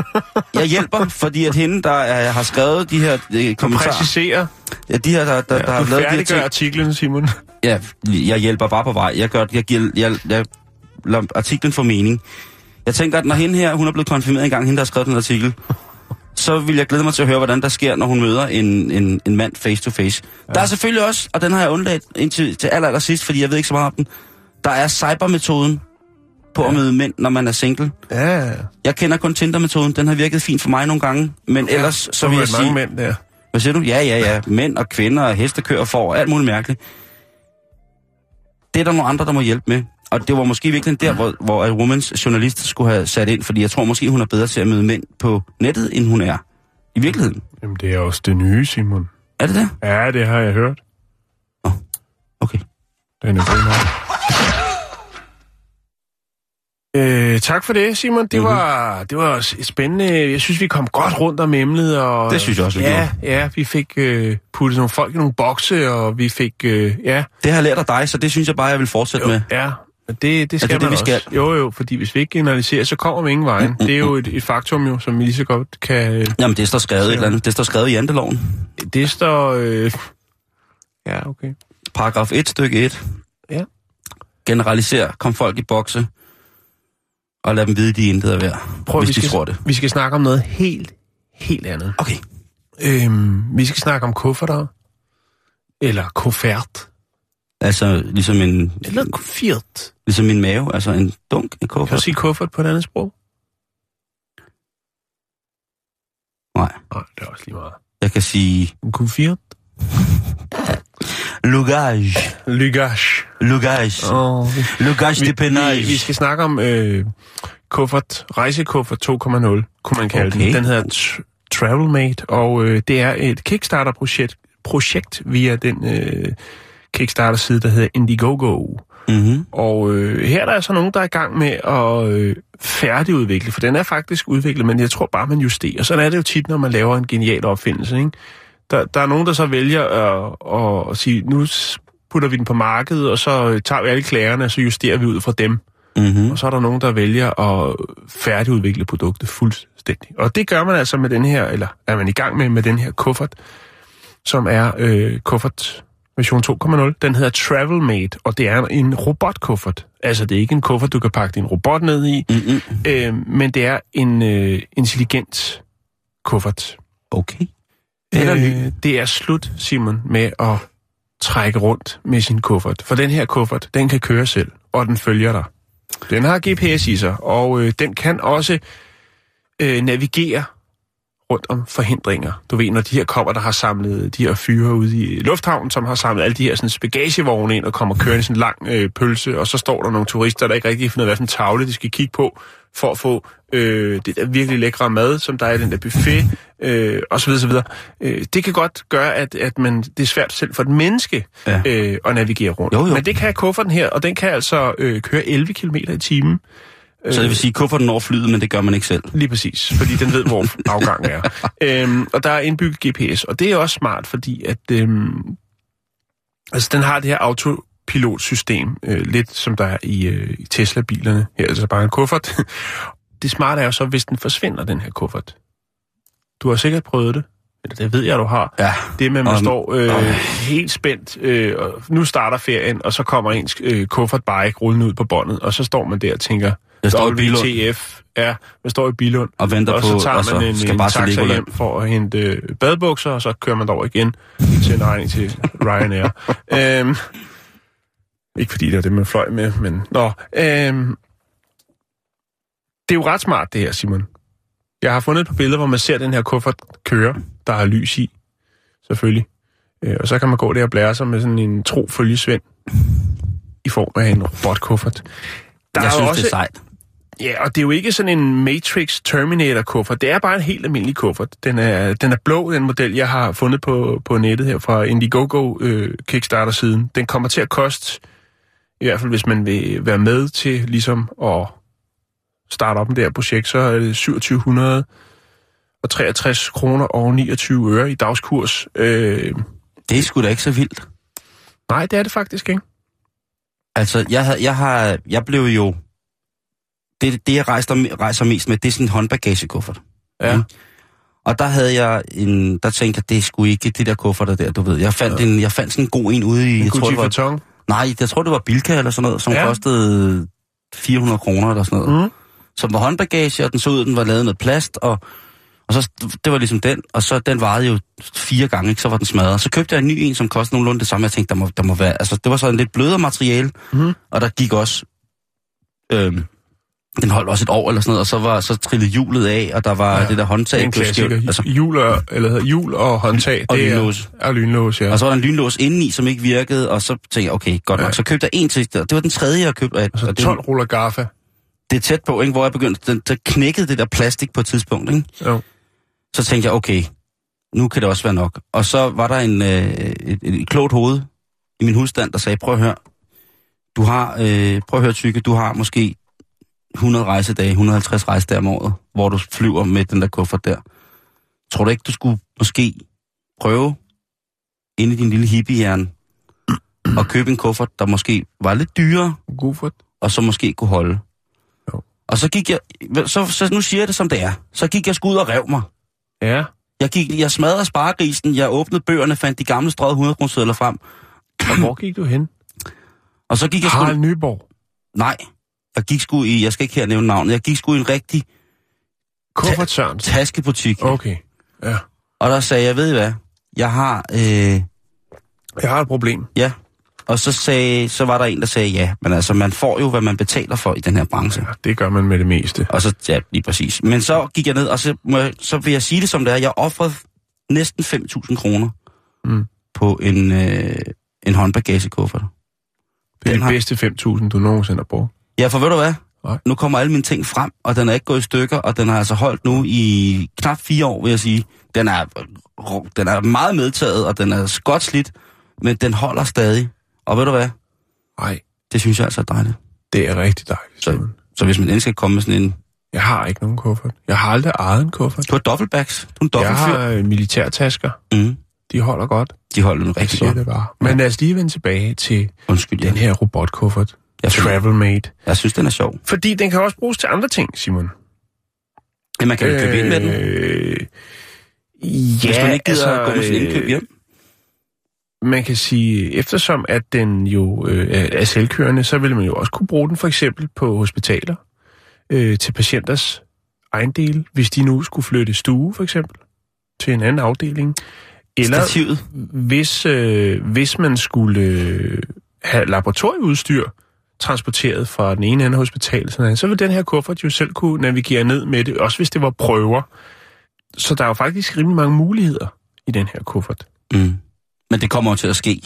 B: jeg hjælper, fordi at hende, der er, har skrevet de her øh, kommentarer,
A: Præciserer.
B: ja, de her, der, der,
A: Ja,
B: der har
A: du
B: lavet de her ting,
A: artiklen, Simon.
B: Ja, jeg hjælper bare på vej. Jeg, gør, jeg, giver, jeg, jeg lader artiklen få mening. Jeg tænker, at når hende her, hun er blevet konfirmeret en gang, hende der har skrevet den artikel, så vil jeg glæde mig til at høre, hvordan der sker, når hun møder en, en, en mand face to face. Ja. Der er selvfølgelig også, og den har jeg undladt indtil til aller, aller sidst, fordi jeg ved ikke så meget om den, der er cybermetoden på ja. at møde mænd, når man er single.
A: Ja.
B: Jeg kender kun Tinder-metoden, den har virket fint for mig nogle gange, men ellers så vil jeg
A: mange
B: sige...
A: mænd der.
B: Hvad siger du? Ja, ja, ja. Mænd og kvinder og hestekører får alt muligt mærkeligt. Det er der nogle andre, der må hjælpe med. Og det var måske virkelig der, hvor, hvor at Womans journalist skulle have sat ind, fordi jeg tror måske, hun er bedre til at møde mænd på nettet, end hun er i virkeligheden.
A: Jamen, det er også det nye, Simon.
B: Er det det?
A: Ja, det har jeg hørt.
B: Okay.
A: Den er god nok. Øh, tak for det, Simon. Det, mm-hmm. var, det var spændende. Jeg synes, vi kom godt rundt om emnet. Og,
B: Det synes jeg også, vi
A: ja, ja, vi fik øh, puttet nogle folk i nogle bokse, og vi fik... Øh, ja,
B: Det har jeg lært af dig, så det synes jeg bare, jeg vil fortsætte
A: jo,
B: med.
A: ja, det, det skal
B: det det,
A: man
B: vi
A: også.
B: skal?
A: Jo, jo, fordi hvis vi ikke generaliserer, så kommer vi ingen vejen. Det er jo et, et faktum, jo, som vi lige så godt kan... Øh,
B: Jamen, det står skrevet et eller andet. Det står skrevet i janteloven.
A: det står... Øh, ja, okay.
B: Paragraf 1, stykke 1.
A: Ja.
B: Generaliser, kom folk i bokse, og lad dem vide, de intet er værd,
A: Prøv,
B: hvis
A: vi
B: de
A: skal,
B: tror det.
A: Vi skal snakke om noget helt, helt andet.
B: Okay.
A: Øhm, vi skal snakke om kufferter. Eller kuffert.
B: Altså, ligesom en,
A: Eller kuffert.
B: ligesom min mave, altså en dunk, en
A: Kan du
B: kuffert.
A: sige kuffert på et andet sprog?
B: Nej,
A: Nej, det er også lige meget.
B: jeg kan sige
A: En kuffert.
B: lugage.
A: Lygage.
B: Lugage.
A: Oh.
B: Lugage de penage.
A: vi, vi skal snakke om øh, kuffert, rejsekuffert 2.0, kunne man kalde
B: Okay.
A: den. Den hedder Tr- Travelmate, og øh, det er et Kickstarter-projekt projekt via den øh, Kickstarter-side, der hedder Indiegogo.
B: Mm-hmm.
A: Og øh, her er der altså nogen, der er i gang med at øh, færdigudvikle, for den er faktisk udviklet, men jeg tror bare, man justerer. Sådan er det jo tit, når man laver en genial opfindelse. Ikke? Der, der er nogen, der så vælger at, at, at sige, nu putter vi den på markedet, og så tager vi alle klagerne, og så justerer vi ud fra dem.
B: Mm-hmm.
A: Og så er der nogen, der vælger at færdigudvikle produktet fuldstændig. Og det gør man altså med den her, eller er man i gang med med den her kuffert, som er øh, kuffert version 2.0. Den hedder Travelmate, og det er en robotkuffert. Altså, det er ikke en kuffert, du kan pakke din robot ned i,
B: Mm-hmm.
A: øh, men det er en øh, intelligent kuffert.
B: Okay. Er ny.
A: Øh, det er slut, Simon, med at trække rundt med sin kuffert. For den her kuffert, den kan køre selv, og den følger dig. Den har GPS i sig, og øh, den kan også øh, navigere rundt om forhindringer. Du ved, når de her kommer, der har samlet de her fyre ude i lufthavnen, som har samlet alle de her sådan, bagagevogne ind og kommer kørende sådan en lang øh, pølse, og så står der nogle turister, der ikke rigtig finder ud af, hvad for en tavle de skal kigge på, for at få øh, det der virkelig lækre mad, som der er i den der buffet, øh, osv. osv. Øh, det kan godt gøre, at, at man, det er svært selv for et menneske
B: Ja.
A: øh, at navigere rundt.
B: Jo, jo.
A: Men det kan kufferten her, og den kan altså øh, køre 11 km i timen.
B: Så det vil sige, kufferten over flyet, men det gør man ikke selv.
A: Lige præcis, fordi den ved, hvor afgangen er. Øhm, og der er indbygget GPS, og det er også smart, fordi at øhm, altså, den har det her autopilotsystem, øh, lidt som der er i, øh, i Tesla-bilerne. Her er altså bare en kuffert. Det smarte er jo så, hvis den forsvinder, den her kuffert. Du har sikkert prøvet det. Eller det ved jeg, du har,
B: Ja.
A: det med, at man
B: Og-
A: står øh,
B: og-
A: helt spændt, øh, og nu starter ferien, og så kommer ens øh, kuffertbike rullende ud på båndet, og så står man der og tænker,
B: Jeg står.
A: WTF, ja, man står i Bilund,
B: Og venter
A: og
B: på,
A: så tager
B: og så
A: man en,
B: skal
A: en
B: bare
A: taxa
B: Legoland.
A: hjem for at hente øh, badebukser, og så kører man derover igen til en regning til Ryanair. øhm, ikke fordi det var det, man fløj med, men... Nå, øhm, det er jo ret smart, det her, Simon. Jeg har fundet et par billeder, hvor man ser den her kuffert køre, der har lys i, selvfølgelig. Øh, og så kan man gå der og blære sig med sådan en tro følgesvend i form af en robotkuffert. Der
B: jeg
A: er
B: synes,
A: også,
B: det er sejt.
A: Ja, og det er jo ikke sådan en Matrix Terminator kuffert. Det er bare en helt almindelig kuffert. Den er, den er blå, den model, jeg har fundet på, på nettet her fra Indiegogo øh, Kickstarter-siden. Den kommer til at koste, i hvert fald hvis man vil være med til ligesom at starte op med det her projekt, så er det 2700 og 63 kroner og 29 øre i dagskurs. Øh,
B: Det er sgu da ikke så vildt.
A: nej, det er det faktisk ikke.
B: Altså, jeg, havde, jeg, har, jeg blev jo... Det, det jeg rejser, rejser mest med, det er sådan en håndbagagekuffert.
A: Ja.
B: Mm. Og der havde jeg en... Der tænkte jeg, det sgu ikke det der kufferter der, du ved. Jeg fandt, ja. en, jeg fandt sådan en god en ude i... Jeg tror, det var,
A: Vuitton.
B: nej, jeg tror, det var Bilka eller sådan noget, som
A: ja.
B: kostede 400 kroner eller sådan noget.
A: Mm.
B: Som var håndbagage, og den så ud, den var lavet noget plast, og, og så, det var ligesom den, og så den varede jo fire gange, ikke? så var den smadret. Så købte jeg en ny en, som kostede nogenlunde det samme. Jeg tænkte, der må, der må være, altså det var sådan lidt blødere materiale,
A: Mhm.
B: og der gik også, øhm, den holdt også et år eller sådan noget, og så var så trillede hjulet af, og der var
A: Ja,
B: det der håndtag.
A: Er en klassiker.
B: Altså,
A: Hjul og, eller hedder hjul og håndtag.
B: Og
A: det er-
B: lynlås.
A: Og lynlås, ja.
B: og så var der en lynlås indeni, som ikke virkede, og så tænkte jeg, okay, godt
A: Ja.
B: nok. Så købte jeg en til, det var den tredje, jeg købte. Og,
A: Altså
B: og det,
A: 12 ruller gaffa.
B: Det er tæt på, ikke, hvor jeg begyndte, den, der knækkede det der plastik på et tidspunkt, ikke?
A: Jo.
B: Så tænkte jeg, okay, nu kan det også være nok. Og så var der en, øh, et, et klogt hoved i min husstand, der sagde, prøv at høre, du har, øh, prøv at høre, Tykke, du har måske 100 rejsedage, 150 rejsedage om året, hvor du flyver med den der kuffert der. Tror du ikke, du skulle måske prøve inde i din lille hippiehjerne at købe en kuffert, der måske var lidt dyrere,
A: Gufert.
B: og så måske kunne holde. Og så gik jeg, så, så nu siger jeg det som det er, så gik jeg sgu ud og rev mig.
A: Ja.
B: Jeg, gik, jeg smadrede sparegrisen, jeg åbnede bøgerne, fandt de gamle strøget 100 kroner frem,
A: Og hvor gik du hen?
B: og så gik jeg.
A: Harald Nyborg.
B: Nej, jeg gik sgu i, jeg skal ikke her nævne navnet, jeg gik sgu i en rigtig
A: Kuffert Sørensen.
B: taskebutik,
A: Okay. Ja.
B: og der sagde jeg, ved I hvad, jeg har, øh,
A: Jeg har et problem.
B: ja, og så, sagde, så var der en, der sagde ja, men altså, man får jo, hvad man betaler for i den her branche.
A: Ja, det gør man med det meste.
B: Og så, ja, lige præcis. Men så gik jeg ned, og så, må jeg, så vil jeg sige det som det er. Jeg offrede næsten 5.000 kroner
A: Mm.
B: på en, øh, en håndbagagekuffert.
A: Det er
B: Den
A: de bedste 5.000, du nogensinde har brugt.
B: Ja, for ved du hvad?
A: Nej.
B: Nu kommer alle mine ting frem, og den er ikke gået i stykker, og den har altså holdt nu i knap fire år, vil jeg sige. Den er, den er meget medtaget, og den er godt slidt, men den holder stadig. Og ved du hvad?
A: Nej,
B: Det synes jeg altså er dejligt.
A: det er rigtig dejligt.
B: Så, så hvis man endelig skal komme med sådan en...
A: Jeg har ikke nogen kuffert. Jeg har aldrig ejet en kuffert.
B: Du har dobbeltbacks. Du er en
A: Jeg
B: dobbeltfyr.
A: har øh, militærtasker.
B: Mm,
A: De holder godt.
B: de holder
A: Jeg
B: rigtig godt.
A: det bare. Men lad os lige vende tilbage til
B: Undskyld,
A: den
B: ja.
A: her robotkuffert.
B: Jeg, synes,
A: Travelmate.
B: jeg synes, den er sjov.
A: Fordi den kan også bruges til andre ting, Simon.
B: Men man kan jo købe ind med den.
A: Øh, Ja,
B: Hvis man ikke gider
A: altså,
B: at gå med sin indkøb hjem.
A: Man kan sige, eftersom at den jo øh, er selvkørende, så vil man jo også kunne bruge den for eksempel på hospitaler øh, til patienters ejendele, hvis de nu skulle flytte stue for eksempel til en anden afdeling. Eller
B: Stativet.
A: hvis, øh, hvis man skulle øh, have laboratorieudstyr transporteret fra den ene ende af hospitalet, sådan så vil den her kuffert jo selv kunne navigere ned med det, også hvis det var prøver. Så der er jo faktisk rimelig mange muligheder i den her kuffert.
B: Mm. Men det kommer jo til at ske.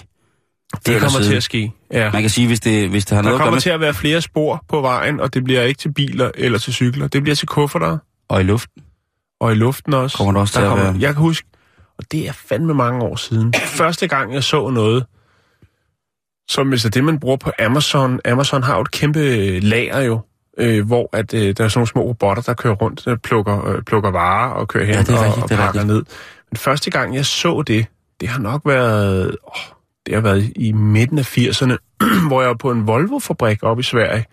A: Det kommer til at ske, ja.
B: Man kan sige, hvis det, hvis det har
A: Der
B: noget at gøre
A: kommer til at være flere spor på vejen, og det bliver ikke til biler eller til cykler. Det bliver til kufferter
B: Og i luften.
A: og i luften også.
B: Kommer der også til at være-
A: Jeg kan huske, og det er fandme mange år siden, første gang jeg så noget, som hvis det er det, man bruger på Amazon. Amazon har jo et kæmpe lager jo, øh, hvor at, øh, der er sådan nogle små robotter, der kører rundt, der plukker, øh, plukker varer og kører hen
B: Ja, det er
A: og,
B: rigtigt,
A: og
B: det er
A: pakker ned. Men første gang jeg så det, det har nok været, åh, det har været i midten af 80'erne, hvor jeg var på en Volvo-fabrik oppe i Sverige,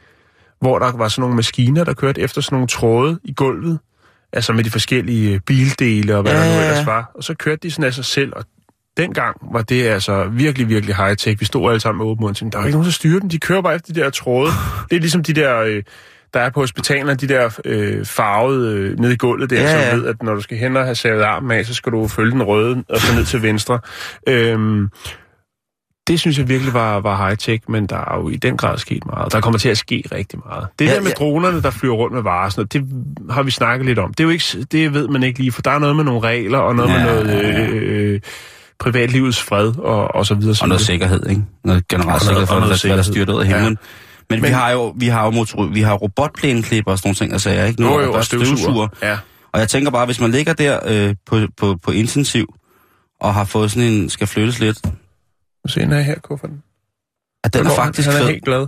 A: hvor der var sådan nogle maskiner, der kørte efter sådan nogle tråde i gulvet Altså med de forskellige øh, bildele og hvad
B: Ja,
A: der nu ellers var. Og så kørte de sådan af sig selv, og dengang var det altså virkelig, virkelig high-tech. Vi stod alle sammen med åben mund og tænkte, der er ikke nogen, der styrer dem. De kører bare efter de der tråde. Det er ligesom de der, øh, der er på hospitalerne, de der øh, farvede øh, nede i gulvet der,
B: Ja,
A: ja, som ved, at når du skal hen og have savet armen af, så skal du følge den røde og så ned til venstre. Øhm, det synes jeg virkelig var, var high-tech, men der er jo i den grad sket meget. Der kommer til at ske rigtig meget. Det
B: Ja,
A: der med
B: ja.
A: dronerne, der flyver rundt med varer, sådan noget, det har vi snakket lidt om. Det, er jo ikke, det ved man ikke lige, for der er noget med nogle regler, og noget
B: Ja,
A: med noget øh, øh, privatlivets fred, og, og så videre. så
B: Og noget sikkerhed, ikke? Noget generelt sikkerhed for, hvad der- styrer ud af himlen. Ja. Men, Men, vi har jo, vi har jo, motor, vi har robotplæneklipper og sådan nogle ting, og sager, ikke? Nu
A: Jo,
B: er
A: jo, og støvsuger. Ja.
B: Og jeg tænker bare, hvis man ligger der øh, på, på, på intensiv, og har fået sådan en, skal flyttes lidt,
A: Nu ser jeg her, kufferten.
B: at den er faktisk
A: Han er
B: fed.
A: helt glad.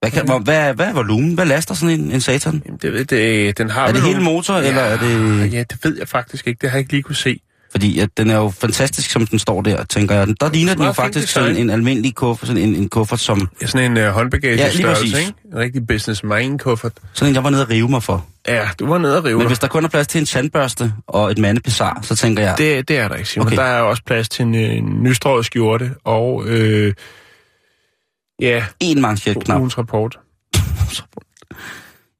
B: Hvad, kan, hvor, hvad, er- hvad er volumen? Hvad laster sådan en, en satan?
A: Jamen, det, det, den har
B: Er det hele motor, eller er det...
A: Ja, det ved jeg faktisk ikke. Det har jeg ikke lige kunne se.
B: Fordi at den er jo fantastisk, som den står der, tænker jeg. Der ligner den jo faktisk sådan en almindelig kuffert, sådan en, en kuffert, som
A: Ja, sådan en uh, håndbagage
B: Ja, lige
A: størrelse,
B: præcis.
A: ikke? En rigtig business mind kuffert.
B: sådan en, jeg var nede at rive mig for.
A: Ja, du var nede og rive
B: Men
A: dig.
B: hvis der kun er plads til en sandbørste og et mandepizar, så tænker jeg,
A: Det, det er der ikke, Simon.
B: Okay.
A: Der er også plads til en, en nystrøget skjorte og... Øh, ja,
B: en manchetknap.
A: ugens rapport.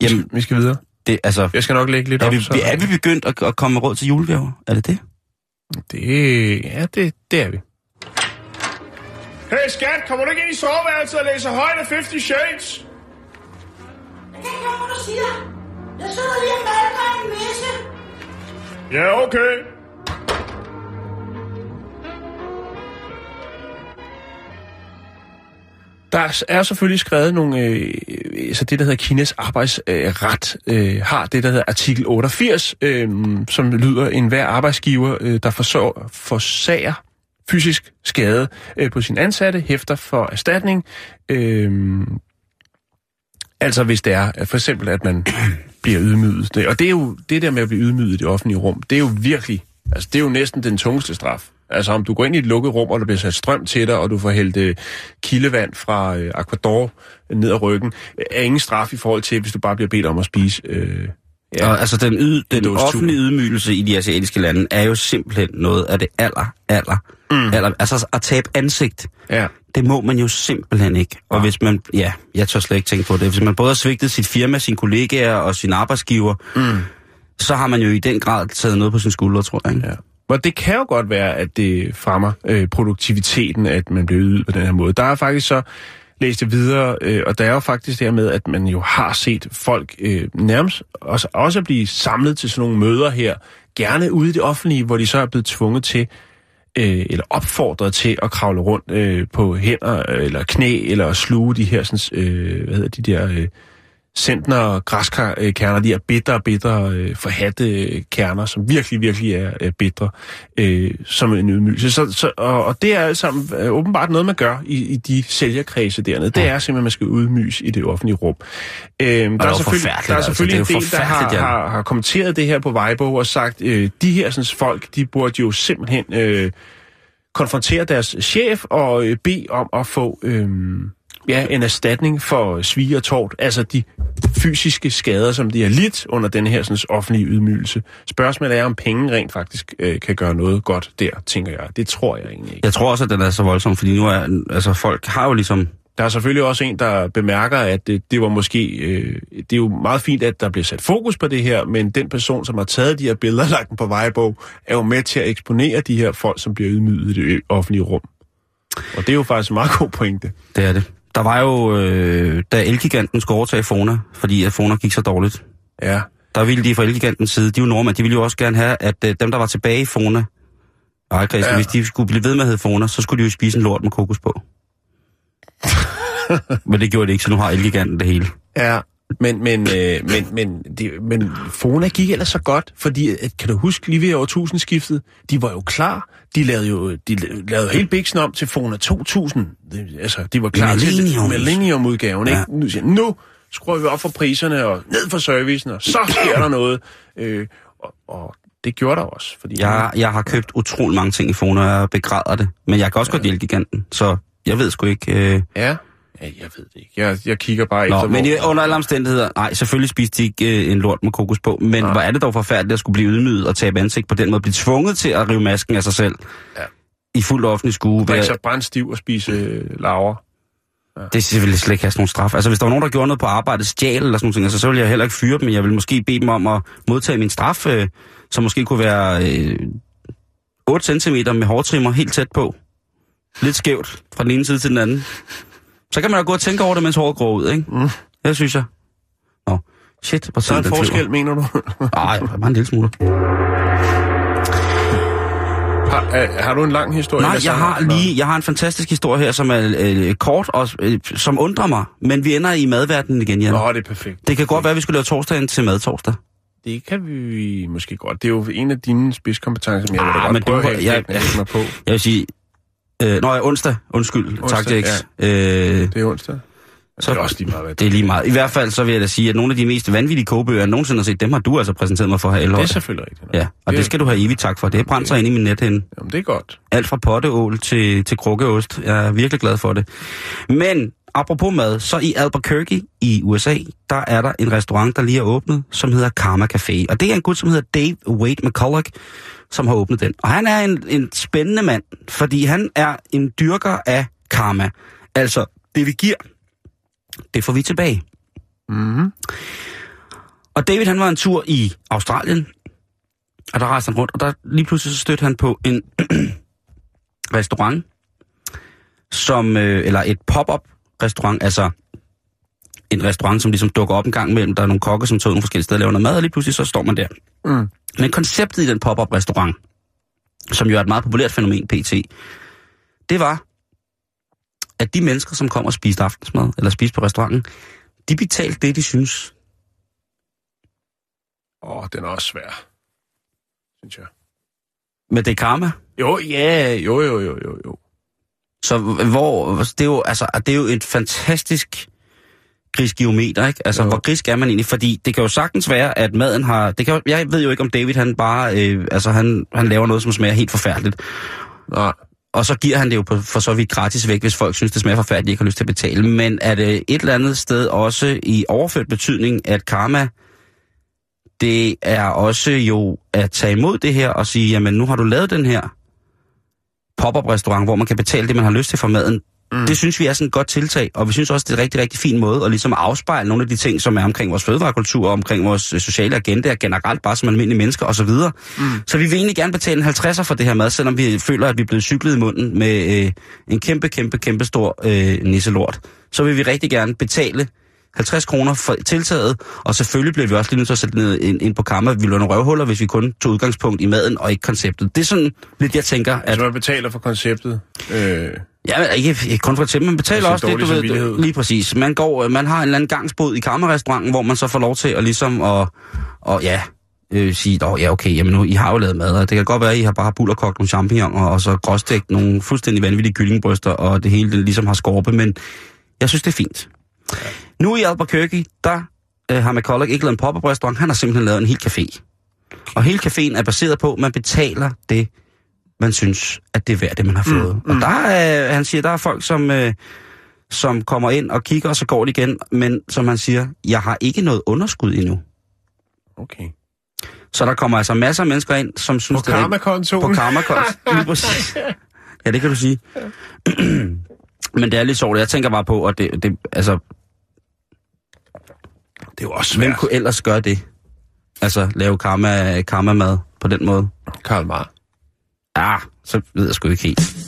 B: Jamen,
A: Vi skal videre.
B: det, altså,
A: Jeg skal nok lægge lidt
B: er
A: op,
B: vi,
A: så...
B: er vi begyndt at, at komme med råd til julegaver? Er det det?
A: Det, ja, det, det er vi. Hey skat, kommer du ikke ind i soveværelset og læser højt af 50 Shades?
C: Jeg kan ikke høre, hvad du siger. Jeg sidder lige og malker en messe.
A: Ja, okay. Der er selvfølgelig skrevet nogle, øh, øh så det der hedder Kinas arbejdsret, øh, har det der hedder artikel 88, øh, som lyder, en hver arbejdsgiver, øh, der forsår, forsager fysisk skade øh, på sin ansatte, hæfter for erstatning. Øh, altså hvis det er, for eksempel, at man bliver ydmyget. Det- Og det er jo det der med at blive ydmyget i det offentlige rum, det er jo virkelig, altså det er jo næsten den tungeste straf. Altså om du går ind i et lukket rum, og der bliver sat strøm til dig, og du får hældt øh, kildevand fra øh, Aquador ned ad ryggen, er ingen straf i forhold til, hvis du bare bliver bedt om at spise. Øh,
B: Ja. Og, altså, den, yd, den offentlige ydmygelse i de asiatiske lande er jo simpelthen noget af det aller, aller, mm. aller... Altså, at tabe ansigt,
A: ja.
B: det må man jo simpelthen ikke. Og hvis man... Ja, jeg tør slet ikke tænke på det. Hvis man både har svigtet sit firma, sine kollegaer og sin arbejdsgiver, mm. så har man jo i den grad taget noget på sin skulder, tror jeg. Ikke?
A: Ja. Og det kan jo godt være, at det fremmer øh, produktiviteten, at man bliver ydet på den her måde. Der er faktisk så læst det videre, øh, og der er jo faktisk det her med, at man jo har set folk øh, nærmest også, også blive samlet til sådan nogle møder her, gerne ude i det offentlige, hvor de så er blevet tvunget til, øh, eller opfordret til at kravle rundt øh, på hænder, øh, eller knæ, eller sluge de her, sådan, øh, hvad hedder de der... Øh, centner græskerner, de er bitre og bitre øh, forhatte øh, kerner, som virkelig, virkelig er øh, bitre, øh, som en ydmygelse. Så, så, og, og det er alt sammen øh, åbenbart noget, man gør i, i de sælgerkredse dernede. Det er simpelthen, at man skal udmyges i det offentlige rum. Øh, der, er selvfølgelig, der er
B: altså.
A: selvfølgelig
B: Det jo
A: en del, der har,
B: ja.
A: har, har kommenteret det her på Weibo og sagt, øh, de her sådan, folk, de burde jo simpelthen øh, konfrontere deres chef og øh, bede om at få... Øh, ja, en erstatning for svig og tort, altså de fysiske skader, som de har lidt under den her sådan, offentlige ydmygelse. Spørgsmålet er, om penge rent faktisk øh, kan gøre noget godt der, tænker jeg. Det tror jeg egentlig ikke.
B: Jeg tror også, at den er så voldsom, fordi nu er... Altså, folk har jo ligesom...
A: Der er selvfølgelig også en, der bemærker, at det, det var måske... Øh, det er jo meget fint, at der bliver sat fokus på det her, men den person, som har taget de her billeder og lagt dem på vejbog, er jo med til at eksponere de her folk, som bliver ydmyget i det offentlige rum. Og det er jo faktisk en meget god pointe.
B: Det er det. Der var jo, øh, da Elgiganten skulle overtage Fona, fordi at Fona gik så dårligt,
A: Ja,
B: der ville de fra Elgigantens side, de er jo nordmænd, de ville jo også gerne have, at øh, dem, der var tilbage i Fona, ejerkredsen, ja. Hvis de skulle blive ved med at hedde Fona, så skulle de jo spise en lort med kokos på. Men det gjorde de ikke, så nu har Elgiganten det hele.
A: Ja, men, men, øh, men, men, det, men Fona gik ellers så godt, fordi, at, kan du huske, lige ved årtusindskiftet, de var jo klar. De lavede jo de lavede helt biksen om til Fona 2000. Det, altså, de var klar
B: Millennium.
A: til Millennium-udgaven.
B: Ja.
A: Ikke? Nu, siger, nu skruer vi op for priserne og ned for servicen, og så sker der noget. Øh, og, og det gjorde der også. Fordi
B: Jeg, jeg har købt utrolig mange ting i Fona, og jeg begræder det. Men jeg kan også ja. godt lide Elgiganten, så jeg ved sgu ikke... Øh,
A: Ja, jeg ved det ikke. Jeg, jeg kigger bare
B: Nå,
A: efter...
B: men
A: hvor-
B: under alle omstændigheder, nej, selvfølgelig spiste de ikke øh, en lort med kokos på, men
A: Nej.
B: hvor er det dog forfærdeligt at skulle blive ydmyget og tabe ansigt på den måde, blive tvunget til at rive masken af sig selv
A: Ja.
B: i fuld offentlig skue.
A: drikke sig brændstiv og spise øh, laver.
B: det skal selvfølgelig slet ikke have sådan nogle straf. Altså hvis der var nogen, der gjorde noget på arbejdet, stjal eller sådan noget, altså, så ville jeg heller ikke fyre dem. Jeg ville måske bede dem om at modtage min straf, øh, som måske kunne være øh, 8 cm med hårtrimmer helt tæt på. Lidt skævt fra den ene side til den anden. Så kan man da gå og tænke over det, mens håret går ud, ikke?
A: Mm.
B: Det synes jeg. Nå, shit, hvor
A: Så er en forskel, mener du?
B: Nej, bare en lille smule.
A: har, er, har du en lang historie?
B: Nej, jeg har lige, jeg har en fantastisk historie her, som er øh, kort og øh, som undrer mig. Men vi ender i madverdenen igen, Jan.
A: Nå, det er perfekt.
B: Det kan godt være, at vi skulle lave torsdagen til madtorsdag.
A: Det kan vi måske godt. Det er jo en af dine spidskompetencer, som jeg vil
B: Ah,
A: godt
B: men
A: prøve
B: du-
A: at
B: jeg-
A: hægte mig på.
B: Jeg vil sige... Øh, nå, ja, onsdag. Undskyld.
A: Onsdag,
B: tak, Jax. Øh,
A: Det er onsdag. Så det er også lige meget, hvad
B: det er lige meget. I hvert fald så vil jeg da sige, at nogle af de mest vanvittige kogebøger, jeg nogensinde har set, dem har du altså præsenteret mig for her,
A: Det er
B: Elhøj.
A: selvfølgelig rigtigt.
B: Ja, og det skal du have evigt tak for. Det er brændt sig ind i min nethænde.
A: Jamen, det er godt.
B: Alt fra potteål til, til krukkeost. Jeg er virkelig glad for det. Men apropos mad, så i Albuquerque i USA, der er der en restaurant, der lige er åbnet, som hedder Karma Café. Og det er en gut, som hedder Dave Wade McCulloch, som har åbnet den. Og han er en, en spændende mand, fordi han er en dyrker af karma. Altså, det vi giver, det får vi tilbage.
A: Mm-hmm.
B: Og David, han var en tur i Australien, og der rejste han rundt, og der lige pludselig så stødte han på en restaurant, som, øh, eller et pop-up restaurant, altså en restaurant, som ligesom dukker op en gang imellem. Der er nogle kokke, som tager ud nogle forskellige steder og laver noget mad, og lige pludselig så står man der.
A: Mm.
B: Men konceptet i den pop-up restaurant, som jo er et meget populært fænomen, PT, det var, at de mennesker, som kom og spiste aftensmad, eller spiste på restauranten, de betalte det, de synes,
A: Åh, den er også svær. Synes jeg.
B: men det er karma.
A: Jo, ja, jo, jo, jo, jo, jo.
B: Så hvor, det er jo, altså, det er jo et fantastisk grisgeometer, ikke? Altså,
A: Jo.
B: hvor grisk er man egentlig? Fordi det kan jo sagtens være, at maden har... Det kan, jo- jeg ved jo ikke, om David, han bare... Øh, altså, han, han laver noget, som smager helt forfærdeligt.
A: Nej.
B: Og så giver han det jo på, for så vidt gratis væk, hvis folk synes, det smager forfærdeligt, de ikke har lyst til at betale. Men er det et eller andet sted også i overført betydning, at karma, det er også jo at tage imod det her og sige, jamen nu har du lavet den her pop-up restaurant, hvor man kan betale det, man har lyst til for maden. Mm. Det synes vi er sådan et godt tiltag, og vi synes også, det er en rigtig, rigtig fin måde at ligesom afspejle nogle af de ting, som er omkring vores fødevarekultur, og omkring vores øh, sociale agenda, generelt bare som almindelige mennesker osv. Mm. Så vi vil egentlig gerne betale en 50'er for det her mad, selvom vi føler, at vi er blevet cyklet i munden med øh, en kæmpe, kæmpe, kæmpe stor øh, nisselort. Så vil vi rigtig gerne betale 50 kroner for tiltaget, og selvfølgelig bliver vi også lige nødt til at sætte ned ind, ind på kammer. Vi nogle røvhuller, hvis vi kun tog udgangspunkt i maden og ikke konceptet. Det er sådan lidt, jeg tænker, at...
A: Altså, man betaler for konceptet. Øh,
B: Ja, ikke, kun for eksempel, man betaler også det, du ved, lige præcis. Man går, øh, man har en eller anden gangsbod i kammerrestauranten, hvor man så får lov til at ligesom, og, og ja, øh, sige, åh ja, okay, jamen nu, I har jo lavet mad, og det kan godt være, at I har bare bullerkogt nogle champignoner, og så gråstegt nogle fuldstændig vanvittige kyllingbryster, og det hele det ligesom har skorpe, men jeg synes, det er fint. Ja. Nu i Albuquerque, der øh, har McCulloch ikke lavet en pop-up restaurant, han har simpelthen lavet en hel café. Og hele caféen er baseret på, at man betaler det, man synes, at det er værd, det man har fået. Mm, mm. Og der er, han siger, der er folk, som, øh, som kommer ind og kigger, og så går de igen. Men som han siger, jeg har ikke noget underskud endnu.
A: okay.
B: Så der kommer altså masser af mennesker ind, som synes,
A: På
B: det er...
A: karmakontoen.
B: På præcis. Ja, det kan du sige. Men det er lidt sjovt. Jeg tænker bare på, at det, det altså,
A: Det er jo også
B: hvem
A: svært.
B: kunne ellers gøre det? Altså, lave karma, karma-mad på den måde.
A: Karl Marr.
B: Ah, så ved jeg sgu ikke helt.